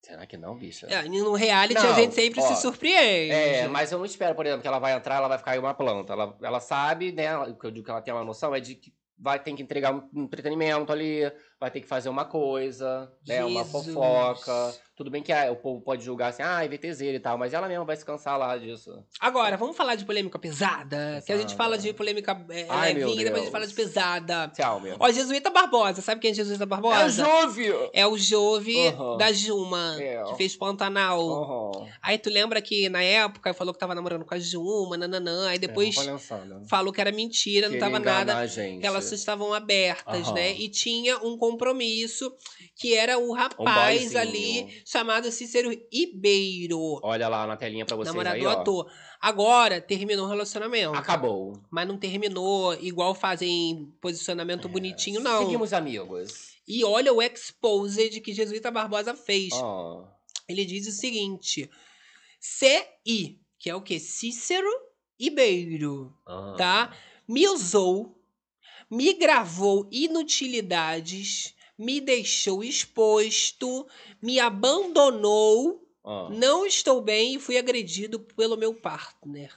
Será que não, bicha? É, no reality a Não, gente sempre ó, se surpreende. É, mas eu não espero, por exemplo, que ela vai entrar, ela vai ficar aí uma planta. Ela, ela sabe, né? O que eu digo que ela tem uma noção é de que vai ter que entregar um entretenimento ali, vai ter que fazer uma coisa, né? Uma Jesus. fofoca. Tudo bem que ah, o povo pode julgar assim, ah, VTZ e tal, mas ela mesma vai se cansar lá disso. Agora, vamos falar de polêmica pesada. Que a gente Pesada. fala de polêmica é, Ai, meu levinha, depois a gente fala de pesada. Tchau, meu. Ó, Jesuíta Barbosa. Sabe quem é Jesuíta Barbosa? Jove! É o Jove da Juma, É. que fez Pantanal. Uhum. Aí tu lembra que na época falou que tava namorando com a Juma, nananã. Aí depois É, falou que era mentira, não tava nada. gente. Elas estavam abertas, né? E tinha um compromisso que era o rapaz boyzinho. ali chamado Cícero Ribeiro, Olha lá na telinha pra vocês namorado aí, do ator. Agora terminou o relacionamento. Acabou. Mas não terminou igual fazem posicionamento bonitinho, não. É, Seguimos amigos. E olha o exposed que Jesuíta Barbosa fez. Ó. Ele diz o seguinte: CI, que é o quê? Cícero Ribeiro, Ah. tá? Me usou, me gravou inutilidades, me deixou exposto, me abandonou, Ah. não estou bem e fui agredido pelo meu partner.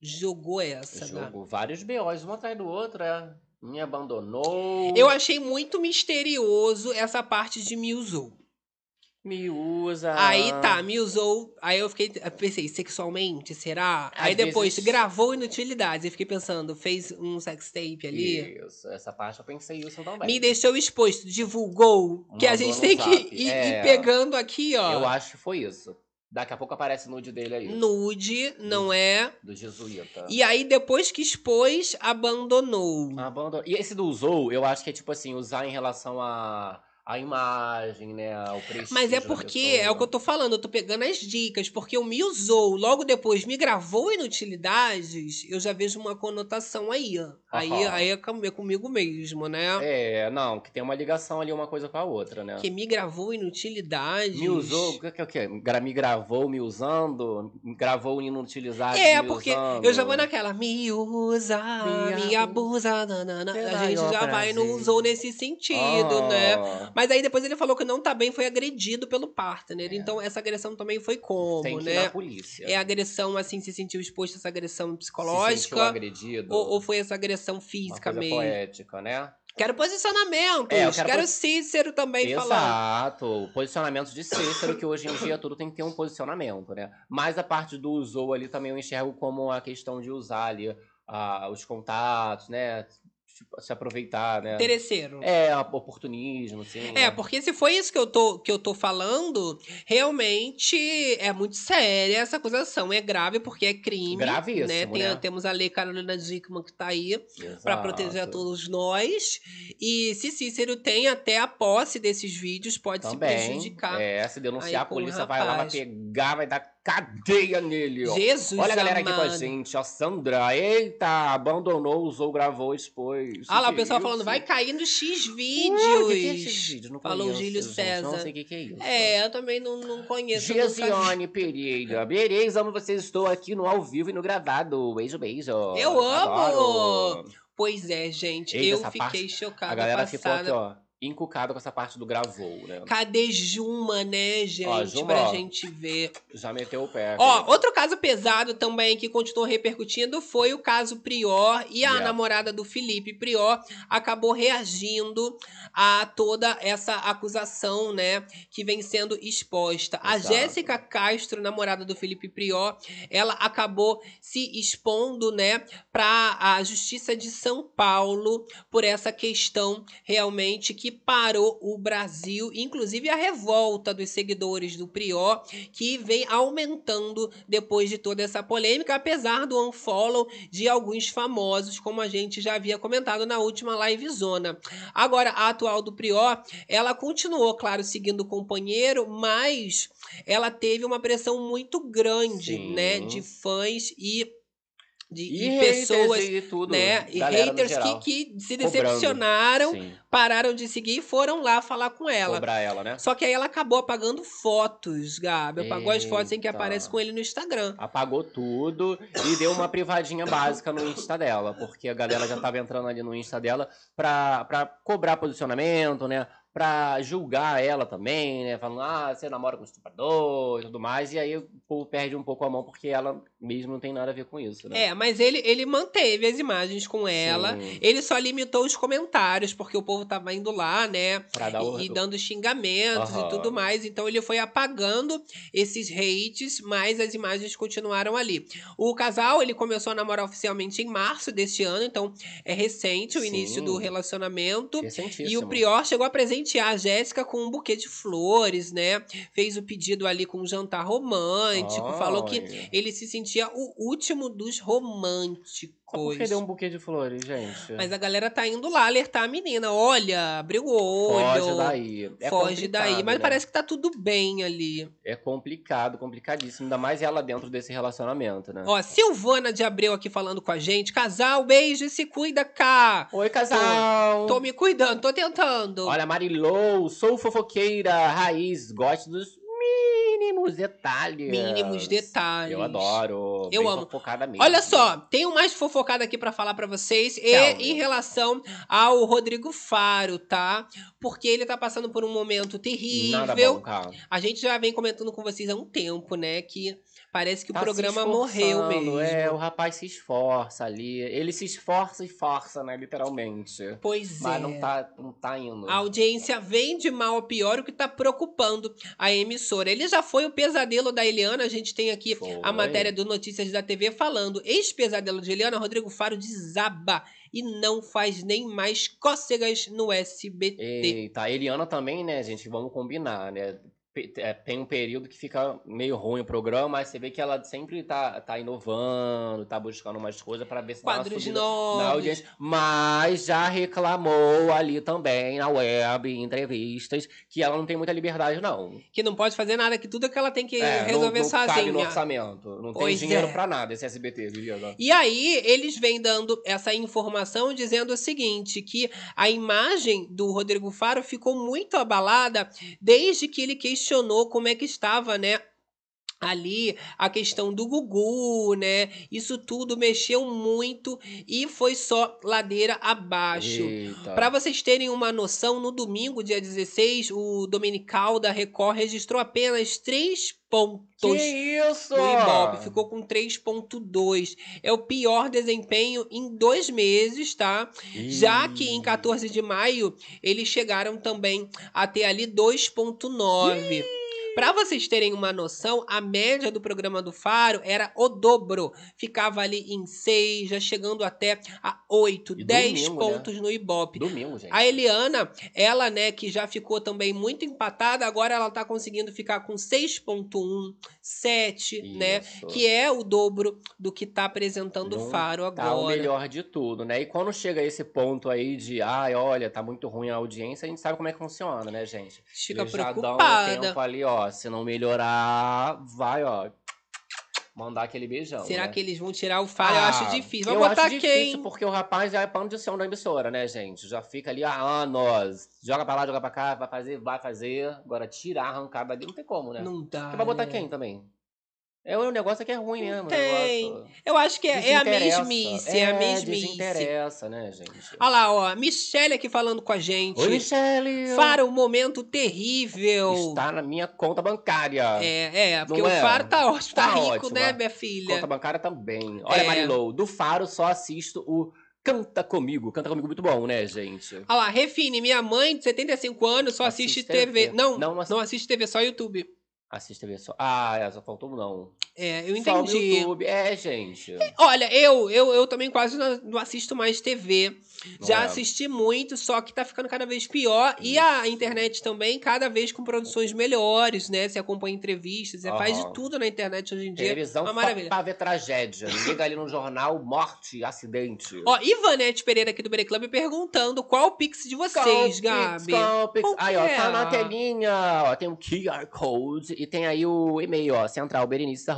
Jogou essa, né? Jogou vários BOs, um atrás do outro, é. Me abandonou. Eu achei muito misterioso essa parte de me usou. Me usa. Aí tá, me usou. Aí eu fiquei. Pensei, sexualmente, será? Às aí depois vezes- gravou inutilidades. Eu fiquei pensando, fez um sextape ali. Isso, essa parte eu pensei isso também. Me deixou exposto, divulgou. que a Mandou gente tem que ir, É. ir pegando aqui, ó. Eu acho que foi isso. Daqui a pouco aparece nude dele aí. Nude, não é? Do jesuíta. E aí, depois que expôs, abandonou. Abandono. E esse do usou, eu acho que é tipo assim, usar em relação a, a imagem, né? Ao prestígio Mas é porque, é o que eu tô falando, eu tô pegando as dicas, porque o me usou, logo depois me gravou inutilidades, eu já vejo uma conotação aí, ó. Aí, aí é é comigo mesmo, né? É, não, que tem uma ligação ali uma coisa com a outra, né? Que me gravou inutilidades. Me usou, o que, que, o que? Me gravou me usando? Me gravou inutilizado É, me porque usando? eu já vou naquela, me usa, Me me, abusa. nanana. Te a gente o já vai no usou nesse sentido, né? Mas aí depois ele falou que não tá bem, foi agredido pelo partner. É. Então essa agressão também foi como, Tem que ir né? na polícia. É agressão, assim, se sentiu exposto a essa agressão Se sentiu psicológica? agredido. Ou, ou foi essa agressão uma física coisa mesmo? poética, né? Quero posicionamentos. É, eu quero quero Cícero também falando. Exato. Posicionamentos de Cícero, que hoje em dia tudo tem que ter um posicionamento, né? Mas a parte do usou ali também eu enxergo como a questão de usar ali ah, os contatos, né? Tipo, Se aproveitar, né? Interesseiro. É, oportunismo, assim. É, né? porque se foi isso que eu tô, que eu tô falando, realmente é muito séria essa acusação. É grave porque é crime. Gravíssimo, né? Tem- né? Temos a lei Carolina Dickman que tá aí para proteger a todos nós. E se Cícero tem até a posse desses vídeos, pode se Também. prejudicar. É, se denunciar, a polícia vai lá, vai pegar, vai dar cadeia nele, ó. Jesus Olha a galera aqui com a gente, ó. Sandra, eita, abandonou, usou, gravou, expôs. Ah lá, o pessoal isso? falando, vai cair no X Ué, vídeos. o que que é esses vídeos? Não Falou conheço, Gílio gente, César. Não sei o que, que é isso. É, eu também não, não conheço. Gesiane Pereira. Beleza, amo vocês. Estou aqui no ao vivo e no gravado. Beijo, beijo. Eu amo! Adoro. Pois é, gente. Eita, eu fiquei parte- chocada A galera ficou passada. aqui, ó, encucada com essa parte do gravou, né? Cadê Juma, né, gente? Ó, Juma, pra ó. gente ver. Já meteu o pé. Ó, outro caso pesado também que continuou repercutindo foi o caso Prior e a Yeah. namorada do Felipe Prior acabou reagindo a toda essa acusação, né, que vem sendo exposta. A Exato. Jéssica Castro, namorada do Felipe Prior, ela acabou se expondo, né, para a Justiça de São Paulo por essa questão realmente que parou o Brasil, inclusive a revolta dos seguidores do Prior, que vem aumentando depois de toda essa polêmica, apesar do unfollow de alguns famosos, como a gente já havia comentado na última live zona. Agora, a atual do Prior, ela continuou, claro, seguindo o companheiro, mas ela teve uma pressão muito grande, Sim. né, de fãs e de E, haters pessoas, e tudo. né, e haters que, que se Cobrando. decepcionaram, Sim, pararam de seguir e foram lá falar com ela. cobrar ela, né? Só que aí ela acabou apagando fotos, Gabi. Apagou as fotos em que Eita. aparece com ele no Instagram. Apagou tudo e deu uma privadinha básica no Insta dela, porque a galera já tava entrando ali no Insta dela pra, pra cobrar posicionamento, né? Pra julgar ela também, né? Falando, ah, você namora com estuprador e tudo mais. E aí o povo perde um pouco a mão, porque ela mesmo não tem nada a ver com isso, né? É, mas ele, ele manteve as imagens com ela. Sim, Ele só limitou os comentários, porque o povo tava indo lá, né? pra dar o... E, dando xingamentos Aham. e tudo mais. Então ele foi apagando esses hates, mas as imagens continuaram ali. O casal, ele começou a namorar oficialmente em março deste ano, então é recente o Sim. início do relacionamento. E o Prior chegou a presentear a Jéssica com um buquê de flores, né? Fez o pedido ali com um jantar romântico. Falou que ele se o último dos românticos. Por que deu um buquê de flores, gente? Mas a galera tá indo lá alertar a menina. Olha, abriu o olho. Foge daí. É foge daí. Mas né? parece que tá tudo bem ali. É complicado, complicadíssimo. Ainda mais ela dentro desse relacionamento, né? Ó, Silvana de Abreu aqui falando com a gente. Casal, beijo e se cuida, cá. Oi, casal! Tô me cuidando, tô tentando. Olha, Marilou, sou fofoqueira, raiz, gosto dos mínimos detalhes. Mínimos detalhes. Eu adoro. Eu amo. Fofocada mesmo. Olha só, tenho mais fofocada aqui pra falar pra vocês. E em relação ao Rodrigo Faro, tá? Porque ele tá passando por um momento Nada terrível. bom, cara. A gente já vem comentando com vocês há um tempo, né? Que parece que Tá o programa morreu esforçando, mesmo. É, o rapaz se esforça ali. Ele se esforça e força, né? Literalmente. Pois Mas é. não tá, não tá indo. A audiência vem de mal a pior, o que tá preocupando a emissora. Ele já foi o pesadelo da Eliana, a gente tem aqui Foi. a matéria do Notícias da TV falando. Ex-pesadelo de Eliana, Rodrigo Faro desaba e não faz nem mais cócegas no SBT. Eita, a Eliana também, né, gente? Vamos combinar, né? É, Tem um período que fica meio ruim o programa, mas você vê que ela sempre tá, tá inovando, tá buscando umas coisas pra ver se dá uma audiência. Mas já reclamou ali também na web, em entrevistas, que ela não tem muita liberdade, não. Que não pode fazer nada, que tudo que ela tem que É, resolver não, não cabe no sozinha. orçamento. Não Pois tem dinheiro é. pra nada esse SBT, Liliana. E aí, eles vêm dando essa informação dizendo o seguinte: que a imagem do Rodrigo Faro ficou muito abalada desde que ele questionou como é que estava, né? Ali a questão do Gugu, né? Isso tudo mexeu muito e foi só ladeira abaixo. Para vocês terem uma noção, no domingo, dia 16, o Dominical da Record registrou apenas 3 pontos Que isso? no Ibope. Ficou com 3,2. É o pior desempenho em dois meses, tá? Já que em 14 de maio, eles chegaram também a ter ali 2,9. Pra vocês terem uma noção, a média do programa do Faro era o dobro. Ficava ali em 6, já chegando até a 8, E 10 domingo, né? pontos no Ibope. Domingo, gente. A Eliana, ela, né, que já ficou também muito empatada, agora ela tá conseguindo ficar com 6.1, 7, né? Isso. Que é o dobro do que tá apresentando o Faro Tá o agora. melhor de tudo, né? E quando chega esse ponto aí de, ai, olha, tá muito ruim a audiência, a gente sabe como é que funciona, né, gente? Fica Eles já dão um preocupada. tempo ali, ó, se não melhorar, vai, ó, mandar aquele beijão, Será né? que eles vão tirar o eu Ah, acho difícil. Vai eu botar acho difícil, quem? porque o rapaz já é pano de chão da emissora, né, gente? Já fica ali há anos. Joga pra lá, joga pra cá, vai fazer, vai fazer. Agora, tirar, arrancar dali, não tem como, né? Não dá. Porque vai botar né? quem também? É o negócio que é ruim mesmo. tem. negócio. Eu acho que é, é a mesmice, é, a mesmice. Desinteressa, né, gente? Olha lá, ó. Michelle aqui falando com a gente. Oi, Michele! Faro, um momento terrível. Está na minha conta bancária. É, é, porque Não o é? Faro tá ótimo, tá, Tá rico, né, minha filha? Conta bancária também. Olha, É. Marilou, do Faro só assisto o Canta Comigo. Canta Comigo muito bom, né, gente? Olha lá, Refine, minha mãe de 75 anos só assiste, Assiste TV. TV. Não, Não não, assi- assiste TV, só YouTube. Assiste TV só. Ah, é, só faltou não. É, eu Só o entendi. YouTube. É, gente. Olha, eu, eu, eu também quase não, assisto mais TV. Não Já é. assisti muito, só que tá ficando cada vez pior. E a internet também, cada vez com produções melhores, né? Você acompanha entrevistas, você faz Aham. de tudo na internet hoje em dia. Televisão uma só maravilha. pra ver tragédia. Liga ali no jornal, morte, acidente. Ó, Ivanete Pereira aqui do Bere Club perguntando qual o pix de vocês, Gabi. Qual Aí, ó, tá é? na telinha, ó, tem o QR Code e tem aí o e-mail, ó,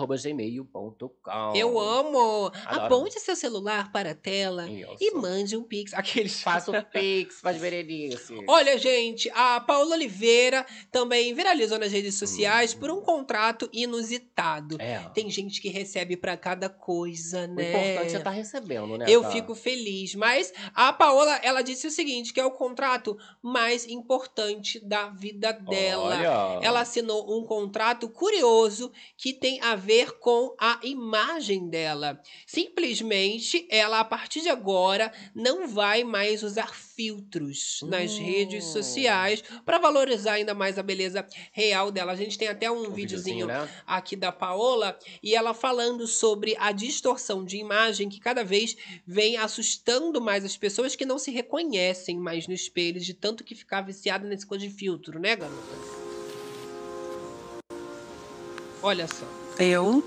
centralberenices.gmail.com. Eu amo. Adoro. Aponte seu celular para a tela Isso. e mande um pix. Aqueles. Faça o Pix, faz Berenice. Olha, gente, a Paula Oliveira também viralizou nas redes sociais por um contrato inusitado. É. Tem gente que recebe pra cada coisa, O né? importante é estar recebendo, né? Eu tá? fico feliz, mas a Paola, ela disse o seguinte, que é o contrato mais importante da vida dela. Olha. Ela assinou um contrato curioso que tem a ver com a imagem dela. Simplesmente, ela, a partir de agora, não vai mais usar filtros nas Hum. redes sociais para valorizar ainda mais a beleza real dela. A gente tem até um, Um videozinho né? aqui da Paola e ela falando sobre a distorção de imagem que cada vez vem assustando mais as pessoas que não se reconhecem mais no espelho, de tanto que ficar viciada nesse coisa de filtro, né, garota? Olha só. Eu.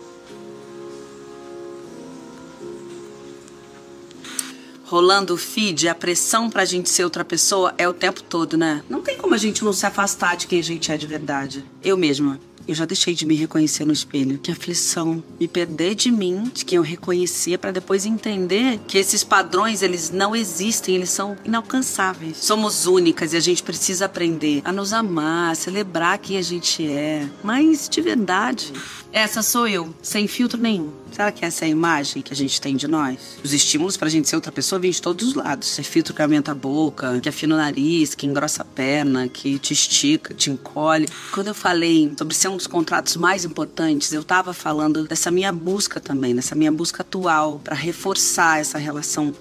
Rolando o feed, a pressão pra gente ser outra pessoa é o tempo todo, né? Não tem como a gente não se afastar de quem a gente é de verdade. Eu mesma. Eu já deixei de me reconhecer no espelho. Que aflição. Me perder de mim, de quem eu reconhecia, pra depois entender que esses padrões, eles não existem, eles são inalcançáveis. Somos únicas e a gente precisa aprender a nos amar, a celebrar quem a gente é. Mas de verdade. Essa sou eu, sem filtro nenhum. Será que essa é a imagem que a gente tem de nós? Os estímulos pra gente ser outra pessoa vêm de todos os lados. É filtro que aumenta a boca, que afina o nariz, que engrossa a perna, que te estica, te encolhe. Quando eu falei sobre ser um dos contratos mais importantes, eu tava falando dessa minha busca também, dessa minha busca atual pra reforçar essa relação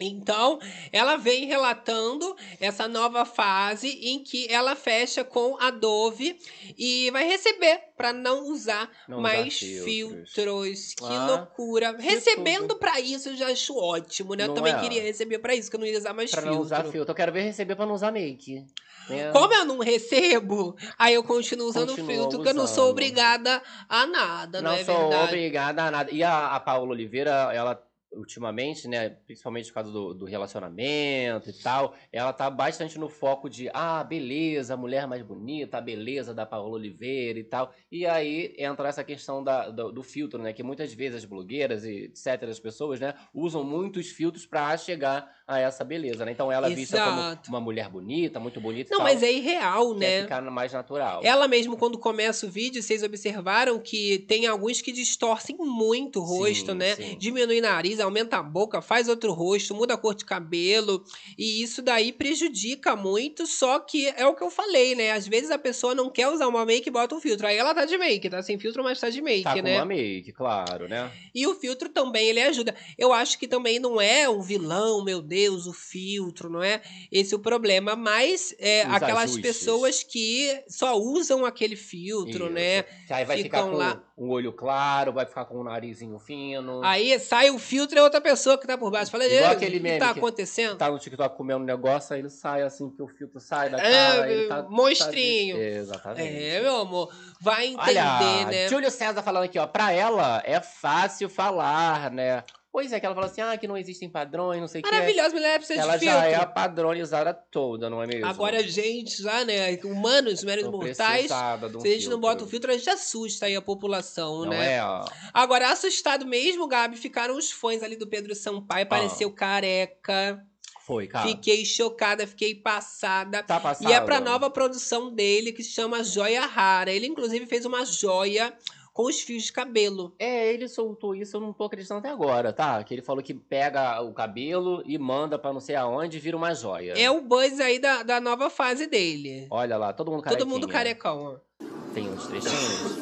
Então, ela vem relatando essa nova fase em que ela fecha com a Dove e vai receber para não usar Não mais usar filtros. filtros. Que Ah, loucura. que Recebendo pra isso eu já acho ótimo, né? Eu Não também é? queria receber pra isso, que eu não ia usar mais Pra filtro. não usar filtro. Eu quero ver receber pra não usar make. né? Como eu não recebo, aí eu continuo usando Continua filtro, porque eu não sou usando. obrigada a nada, não, Não é sou verdade? obrigada a nada. E a, a Paula Oliveira, ela ultimamente, né, principalmente por causa do, do relacionamento e tal, ela tá bastante no foco de, ah, beleza, mulher mais bonita, a beleza da Paola Oliveira e tal. E aí entra essa questão da, do, do filtro, né, que muitas vezes as blogueiras e etc, as pessoas, né, usam muitos filtros para chegar a essa beleza, né? Então ela é vista como uma mulher bonita, muito bonita Não, tal, mas é irreal, quer né? ficar mais natural. Ela mesmo, quando começa o vídeo, vocês observaram que tem alguns que distorcem muito o rosto, Sim, né? sim. Diminui o nariz, aumenta a boca, faz outro rosto, muda a cor de cabelo. E isso daí prejudica muito, só que é o que eu falei, né? Às vezes a pessoa não quer usar uma make e bota um filtro. Aí ela tá de make, tá sem filtro, mas tá de make, Tá com né? uma make, claro, né? E o filtro também, ele ajuda. Eu acho que também não é um vilão, meu Deus, o filtro, não é esse o problema, mas é aquelas ajustes. pessoas que só usam aquele filtro, Isso. né? Que aí vai ficar Ficam com lá. um olho claro, vai ficar com um narizinho fino. Aí sai o filtro e é outra pessoa que tá por baixo. Fala, Igual "Ei, aquele o que meme tá que acontecendo? Tá no TikTok comendo um negócio, aí ele sai assim, que o filtro sai da É, cara. ele tá, monstrinho. tá Exatamente. É, meu amor, vai entender, Olha, né? Júlio César falando aqui, ó. Pra ela é fácil falar, né? Pois é, que ela fala assim, ah, que não existem padrões, não sei o que. Maravilhosa, mulher precisa Ela de já é a padronizada toda, não é mesmo? Agora a gente já, né, humanos, meros mortais, um se a gente não bota o filtro. filtro, a gente assusta aí a população, Não né? é, ó. Agora, assustado mesmo, Gabi, ficaram os fãs ali do Pedro Sampaio, Ah. pareceu careca. Foi, cara. Fiquei chocada, fiquei passada. Tá passado. E é pra nova produção dele, que se chama Joia Rara. Ele, inclusive, fez uma joia com os fios de cabelo. É, ele soltou isso, eu não tô acreditando até agora, tá? Que ele falou que pega o cabelo e manda pra não sei aonde e vira uma joia. É o buzz aí da, da nova fase dele. Olha lá, todo mundo Todo carequinha. mundo carecão, ó. Tem uns trechinhos.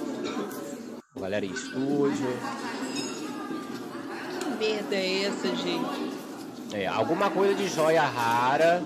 Galera em estúdio. Que merda é essa, gente? É, alguma coisa de joia rara,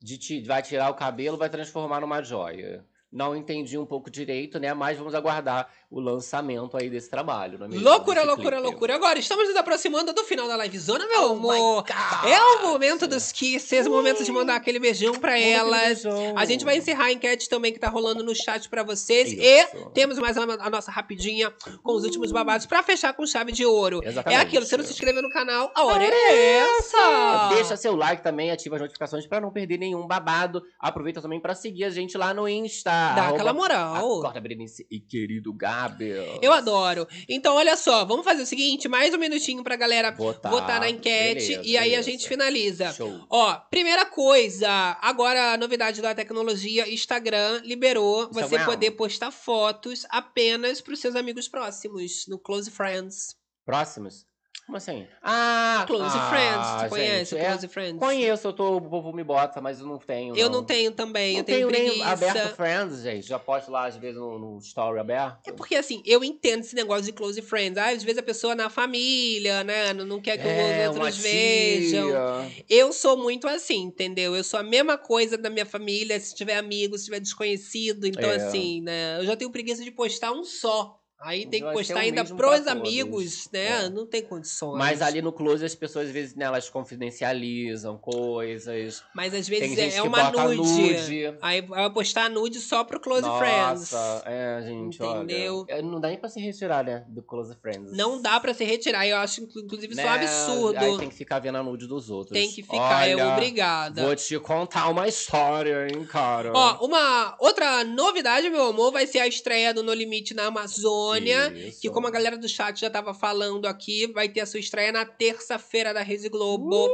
de ti- vai tirar o cabelo, vai transformar numa joia. Não entendi um pouco direito, né? Mas vamos aguardar o lançamento aí desse trabalho, não é mesmo? Loucura, Desse loucura, clipe. loucura. Agora, estamos nos aproximando do final da livezona, meu Oh amor. É o momento dos kisses, o momento de mandar aquele beijão pra elas. beijão. A gente vai encerrar a enquete também que tá rolando no chat pra vocês. Isso. E temos mais a, a nossa rapidinha com os últimos babados pra fechar com chave de ouro. Exatamente. É aquilo, você não se inscreveu no canal, a hora é essa. Deixa seu like também, ativa as notificações pra não perder nenhum babado. Aproveita também pra seguir a gente lá no Insta. Dá aquela moral. Acorda Berenice e querido Eu adoro. Então, olha só, vamos fazer o seguinte: mais um minutinho pra galera Votar. votar na enquete Beleza, e aí a beleza. gente finaliza. Show. Ó, primeira coisa, agora a novidade da tecnologia, Instagram liberou você Instagram. poder postar fotos apenas pros seus amigos próximos, no Close Friends. Próximos? Como assim? Ah! Close ah, Friends, tu conhece gente, é- Close Friends? Conheço, eu tô, o povo me bota, mas eu não tenho. Eu não tenho também, Não eu tenho, nem preguiça. aberto Friends, gente. Já posto lá, às vezes, no, no story aberto. É porque assim, eu entendo esse negócio de close friends. Ah, às vezes a pessoa na família, né? Não, não quer que É, os outros vejam. Eu sou muito assim, entendeu? Eu sou a mesma coisa da minha família, se tiver amigo, se tiver desconhecido. Então, É. assim, né? Eu já tenho preguiça de postar um só. Aí tem que ser postar ainda pros pra todos. amigos, né? É. Não tem condições. Mas ali no close as pessoas às vezes né, elas confidencializam coisas. Mas às vezes é que uma nude. nude. Aí vai postar nude só pro Close Friends. Nossa, é, gente, Entendeu? olha. é, Não dá nem pra se retirar, né, do Close Friends. Não dá pra se retirar. Eu acho, inclusive, isso Né? um absurdo. Aí tem que ficar vendo a nude dos outros. Tem que ficar, é Olha, obrigada. Vou te contar uma história, hein, cara. Ó, uma outra novidade, meu amor, vai ser a estreia do No Limite na Amazônia. Isso. Que como a galera do chat já tava falando aqui, vai ter a sua estreia na terça-feira da Rede Globo,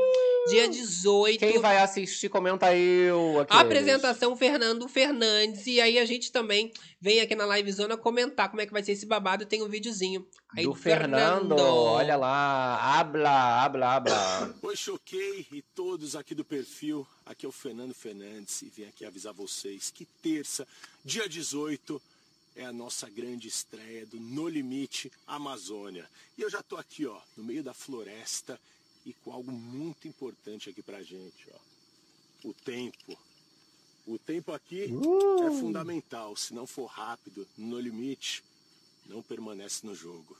dia 18. Quem vai assistir, comenta eu. aqueles. Apresentação Fernando Fernandes. E aí a gente também vem aqui na Livezona comentar como é que vai ser esse babado. Tem um videozinho aí do Fernando. Olha lá, habla, habla, habla. Oi, Choquei e todos aqui do perfil. Aqui é o Fernando Fernandes e vim aqui avisar vocês que terça, dia 18, é a nossa grande estreia do No Limite Amazônia. E eu já tô aqui, ó, no meio da floresta e com algo muito importante aqui pra gente, ó. O tempo. O tempo aqui é fundamental. Se não for rápido, no limite, não permanece no jogo.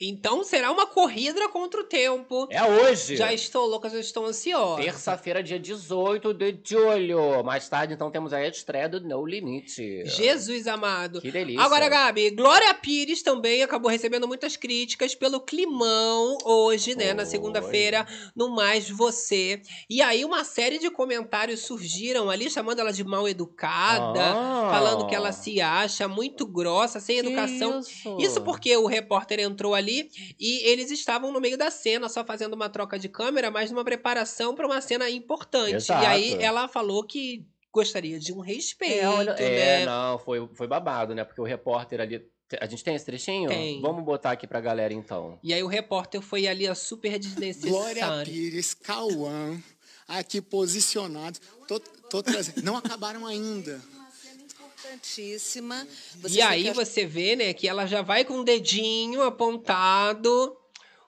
Então será uma corrida contra o tempo. É hoje. Já estou louca, já estou ansiosa. Terça-feira, dia 18 de julho. Mais tarde, então, temos a estreia do No Limite. Jesus amado. Que delícia. Agora, Gabi, Glória Pires também acabou recebendo muitas críticas pelo climão hoje, né, na segunda-feira, no Mais Você. E aí uma série de comentários surgiram ali, chamando ela de mal educada, Ah. falando que ela se acha muito grossa, sem Que educação. Isso, Isso porque o repórter entrou ali e eles estavam no meio da cena, só fazendo uma troca de câmera, mas numa preparação para uma cena importante. Exato. E aí ela falou que gostaria de um respeito, É, olha- né? é, não, foi, foi babado, né? Porque o repórter ali. A gente tem esse trechinho? Tem. Vamos botar aqui pra galera então. E aí o repórter foi ali a super Glória desnecessário. Pires, Cauã, aqui posicionados. Tô, tô trazendo. Não acabaram ainda. Importantíssima. E aí você vê, né, que ela já vai com o dedinho apontado.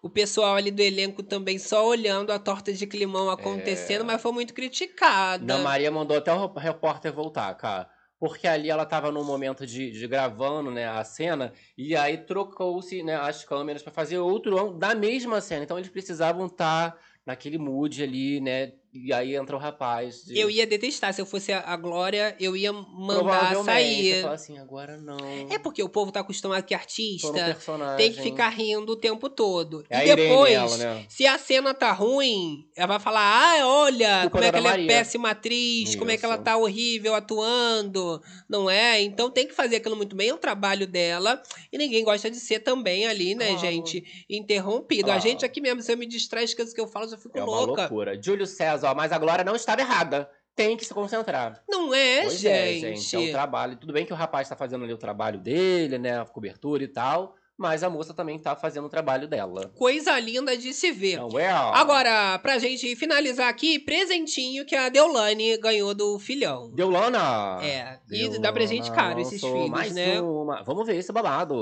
O pessoal ali do elenco também só olhando a torta de climão acontecendo, mas foi muito criticada. Não, Maria mandou até o repórter voltar, cara. Porque ali ela tava no momento de, de gravando, né, a cena, e aí trocou-se, né, as câmeras pra fazer outro ângulo da mesma cena. Então eles precisavam estar naquele mood ali, né? E aí entra o rapaz. de- Eu ia detestar. Se eu fosse a Glória, eu ia mandar sair. Você fala assim, agora não. É porque o povo tá acostumado que artista tem que ficar rindo o tempo todo. É e depois, ela, né? se a cena tá ruim, ela vai falar: ah, olha, Culpa como é da que ela é Maria. péssima atriz, como é que ela Isso. tá horrível atuando, não é? Então tem que fazer aquilo muito bem, é o trabalho dela. E ninguém gosta de ser também ali, né, Claro. gente, interrompido. A gente aqui mesmo, se eu me distrai, esqueço o que eu falo, eu já fico É uma louca. loucura. Júlio César, ó, mas a Glória não estava errada. Tem que se concentrar. Não é, pois gente? é, gente. É o trabalho. Tudo bem que o rapaz tá fazendo ali o trabalho dele, né? A cobertura e tal. Mas a moça também tá fazendo o trabalho dela. Coisa linda de se ver. Não é? Agora, pra gente finalizar aqui, presentinho que a Deolane ganhou do filhão. Deolana! É, e dá presente caro esses filhos, mais né? uma. Vamos ver esse babado.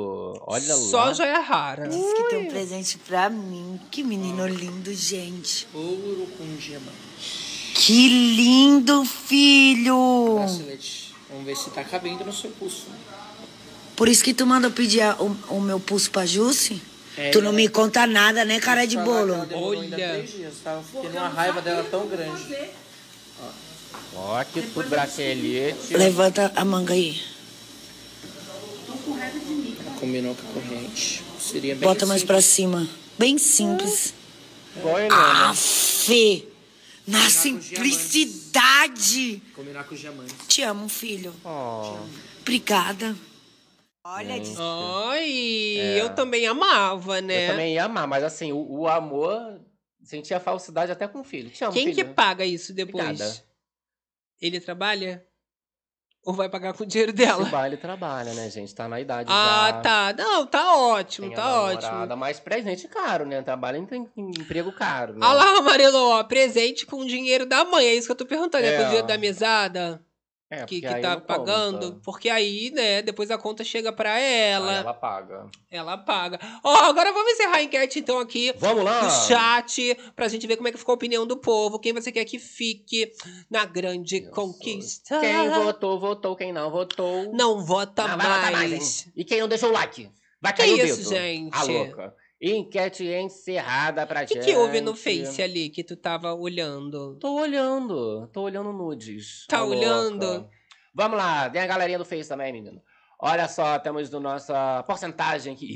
Olha Só lá. joia rara. Disse que tem um presente pra mim. Que menino lindo, gente. Ouro com gema. Que lindo, filho! Bracelete. Vamos ver se tá cabendo no seu pulso. Por isso que tu mandou pedir a- o, o meu pulso pra Jussi? É, tu não me conta nada, né, cara de bolo? ela demorou ainda Olha. três dias. Tava tendo uma raiva dela tão grande. Ó, que tudo bracelete. Levanta a manga aí. Ela combinou com a corrente. Seria bem Bota mais simples. pra cima. Bem simples. Igual a Helena. Aff! Na simplicidade! Combinar com os diamantes. Te amo, filho. Ó. Obrigada. Olha, diz- Ai, É. eu também amava, né? Eu também ia amar, mas assim, o, o amor sentia falsidade até com o filho. Te amo, Quem que filho. paga isso depois? Obrigada. Ele trabalha? Ou vai pagar com o dinheiro dela? O baile trabalha, né, gente? Tá na idade Ah, já. tá. Não, tá ótimo, Tem tá namorada, ótimo. Mas presente caro, né? Trabalha em, em emprego caro. Né? Olha lá, Amarelo, ó, presente com o dinheiro da mãe. É isso que eu tô perguntando. É, com o dinheiro da mesada É, que, que tá pagando? conta. Porque aí, né, depois a conta chega pra Aí ela. ela paga. Ela paga. Ó, agora vamos encerrar a enquete, então, aqui. Vamos lá? Do chat, pra gente ver como é que ficou a opinião do povo. Quem você quer que fique na grande conquista. Quem votou, votou. Quem não votou. Não vota Não mais. mais? E quem não deixou o like? Vai Que cair o isso, dedo. gente? A louca. Enquete encerrada pra O que, gente. que houve no Face ali que tu tava olhando? Tô olhando. Tô olhando nudes. Tá A louca. olhando? Vamos lá. Tem a galerinha do Face também, menino. Olha só, temos do nossa porcentagem aqui.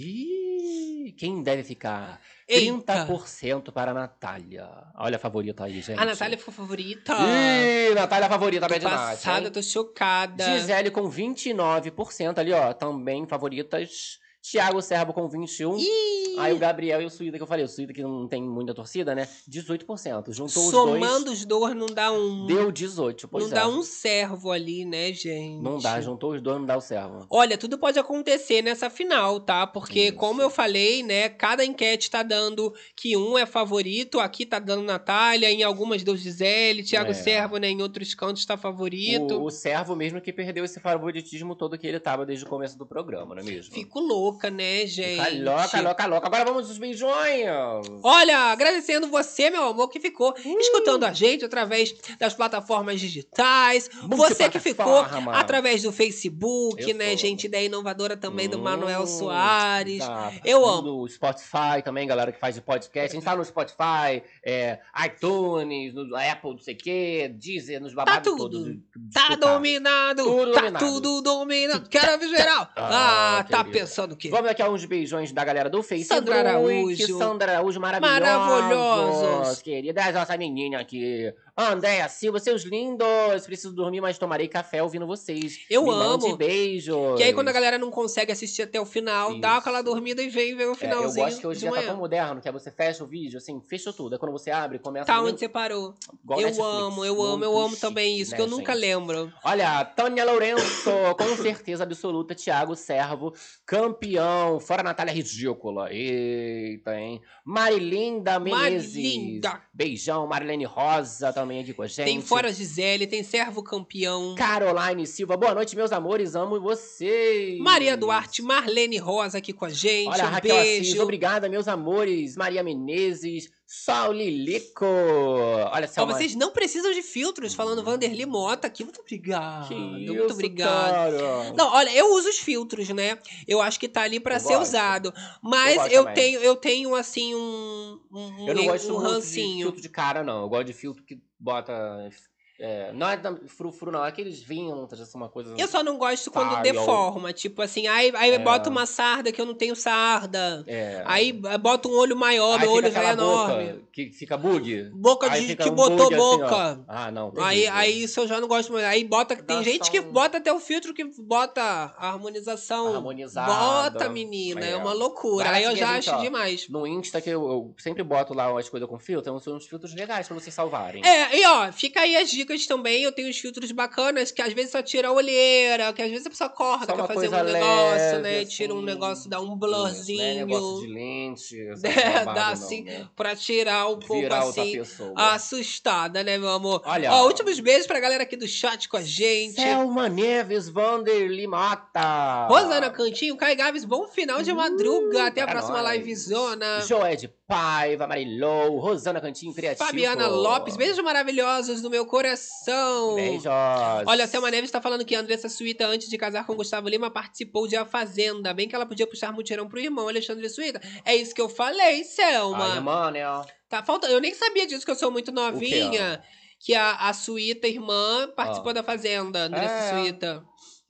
Ih, quem deve ficar? Eita. 30% para a Natália. Olha a favorita aí, gente. A Natália ficou favorita. Ih, Natália favorita, Tô bem demais. passada, tô chocada. Gisele com 29% ali, ó. Também favoritas. Thiago Serbo com 21%. Ih, Aí o Gabriel e o Suída que eu falei. O Suída que não tem muita torcida, né? 18%. Juntou somando os os dois não dá um. dois, deu 18%. Pois não é. dá um servo ali, né, gente? Não dá, juntou os dois, não dá o servo. Olha, tudo pode acontecer nessa final, tá? Porque, Isso. como eu falei, né, cada enquete tá dando que um é favorito, aqui tá dando Natália, em algumas deu Gisele, Thiago É. Servo, né, em outros cantos tá favorito. O, o servo mesmo que perdeu esse favoritismo todo que ele tava desde o começo do programa, não é mesmo? Fico louca. Louca, né, gente? Tá louca, louca, louca. Agora vamos aos beijões. Olha, agradecendo você, meu amor, que ficou Hum. escutando a gente através das plataformas digitais. Você que ficou através do Facebook, Eu né, sou. gente? Ideia inovadora também do Hum, Manuel Soares. tá. Eu amo. No Spotify também, galera que faz de podcast. A gente tá no Spotify, é, iTunes, no Apple, não sei o quê, Deezer, nos babados tudo. todos. Tá dominado, Tudo tá dominado. tudo dominado. Quero ver geral. Ah, Ah, tá querido. pensando o Vamos aqui a uns beijões da galera do Facebook. Sandra Araújo. Sandra Araújo, maravilhosos. Maravilhosos. Querida, essa menina aqui. Andréia Silva, seus lindos. Preciso dormir, mas tomarei café ouvindo vocês. Eu Me amo. beijos. Que aí quando a galera não consegue assistir até o final, dá aquela dormida e vem ver o É, eu finalzinho gosto que hoje já tá manhã. tão moderno, que aí você fecha o vídeo, assim, fecha tudo. Aí quando você abre, começa... Tá onde você parou. Igual eu Netflix, amo, eu amo, eu amo também isso, né, que eu nunca gente? lembro. Olha, Tânia Lourenço, com certeza absoluta, Thiago Servo, campeão, fora Natália Ridícula. Eita, hein? Marilinda Menezes. Marilinda. Beijão, Marilene Rosa também com a gente. Tem fora Gisele, tem servo campeão. Caroline Silva, boa noite, meus amores, amo vocês. Maria Duarte, Marlene Rosa aqui com a gente. Olha, um Raquel Assis, beijo. obrigada, meus amores. Maria Menezes, Sol Lilico. Olha só, Ó, vocês não precisam de filtros falando Vanderly Mota aqui. Muito obrigado. muito obrigado. Não, olha, eu uso os filtros, né? Eu acho que tá ali pra Eu ser gosto. usado. Eu Mas eu, também. tenho, eu tenho, assim, um. um Eu não um gosto muito de rancinho. filtro de cara, não. Eu gosto de filtro que bota. É, não é frufru, não. É aqueles vintage, assim, uma coisa. Eu só não gosto quando deforma. Tipo assim, aí, aí É. bota uma sarda que eu não tenho sarda. É. Aí bota um olho maior, Aí meu olho já é enorme. Que fica bug. Boca Aí de que um botou bug assim, boca. ah, não. Aí, aí isso eu já não gosto mais. Aí bota. Tem Dá gente que bota até o filtro que bota a harmonização. Harmonizada. Bota, menina. É, uma loucura. Aí eu já gente, acho ó, demais. No Insta, que eu, eu sempre boto lá as coisas com filtro, são uns filtros legais pra vocês salvarem. É, e ó, fica aí as dicas também. Eu tenho uns filtros bacanas que às vezes só tira a olheira, que às vezes a pessoa corta, Só quer fazer um negócio, leve, né? Tira um assim. negócio, dá um Isso, né? blurzinho. Negócio de lente. É, dá não, assim, né? pra tirar um pouco Virar assim, assustada, né, meu amor? Olha. Ó, últimos beijos pra galera aqui do chat com a gente. Selma Neves, Vanderly Mata. Rosana Cantinho, Kai Gabs, bom final de madruga. Até a próxima nós. live zona. Joé de Paiva, Marilou, Rosana Cantinho Criativo. Fabiana Lopes, beijos maravilhosos no meu coração. Beijos. Olha, a Selma Neves tá falando que a Andressa Suíta, antes de casar com Gustavo Lima, participou de A Fazenda. Bem que ela podia puxar mutirão pro irmão Alexandre Suíta. É isso que eu falei, Selma. A irmã, né? Tá faltando. Eu nem sabia disso, que eu sou muito novinha. Que a, a Suíta, irmã, participou da Fazenda, Andressa É. Suíta.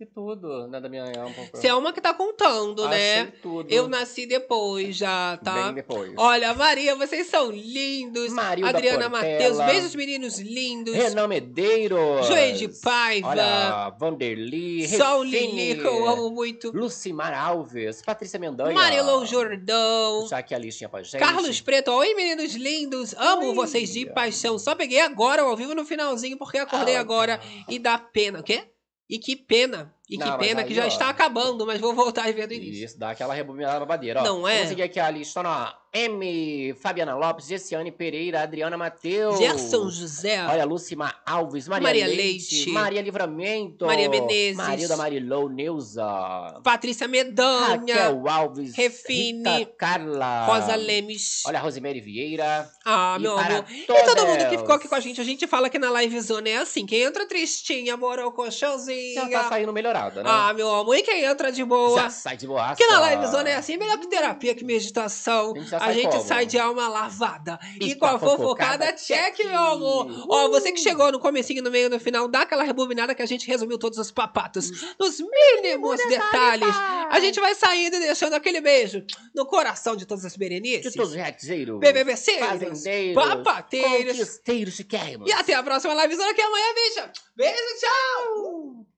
Que tudo, né? Da minha é um pouco. Selma que tá contando, né? Achei tudo. Eu nasci depois já, tá? Bem depois. Olha, Maria, vocês são lindos. Marilda Adriana. Matheus, beijos meninos lindos. Renan Medeiros. Joey de Paiva. Olha, Vanderly. Sol Lili, que eu amo muito. Lucimar Alves. Patrícia Mendanha. Marilou Jordão. Já aqui a listinha pra gente. Carlos Preto, oi meninos lindos, amo vocês de paixão. Só peguei agora ao vivo no finalzinho porque acordei Ah, agora e dá pena. O quê? E que pena. E que Não, mas pena aí, que já ó. está acabando, mas vou voltar e ver do início. Isso, dá aquela rebobinada na badeira, ó. Não é? Vamos seguir aqui a lista, ó. M, Fabiana Lopes, Gessiane Pereira, Adriana Matheus. Gerson José. Olha, Lucimar Alves, Maria, Maria Leite, Leite. Maria Livramento. Maria Menezes. Marilda Marilou, Neuza. Patrícia Medanha. Raquel Alves. Refine. Rita Carla. Rosa Lemes. Olha, Rosemary Vieira. Ah, E meu amor. E todo mundo que ficou aqui com a gente, a gente fala que na live zona é assim. Quem entra tristinha, morou colchãozinha. Já tá saindo melhorada, né? Ah, meu amor. E quem entra de boa? Já sai de boaça. Que na live zona é assim, melhor que terapia, que meditação. A A gente como? sai de alma lavada. E, E com a fofocada, fofocada, check, meu amor. Ó, você que chegou no comecinho, no meio, no final, dá aquela rebobinada que a gente resumiu todos os papatos. Nos mínimos detalhes. A gente vai saindo e deixando aquele beijo no coração de todas as berenices. De todos os retzeiros. BBBceiros, Fazendeiros. papateiros. Conquisteiros chiquérrimos. E até a próxima live zona que é amanhã, bicha. Beijo, tchau!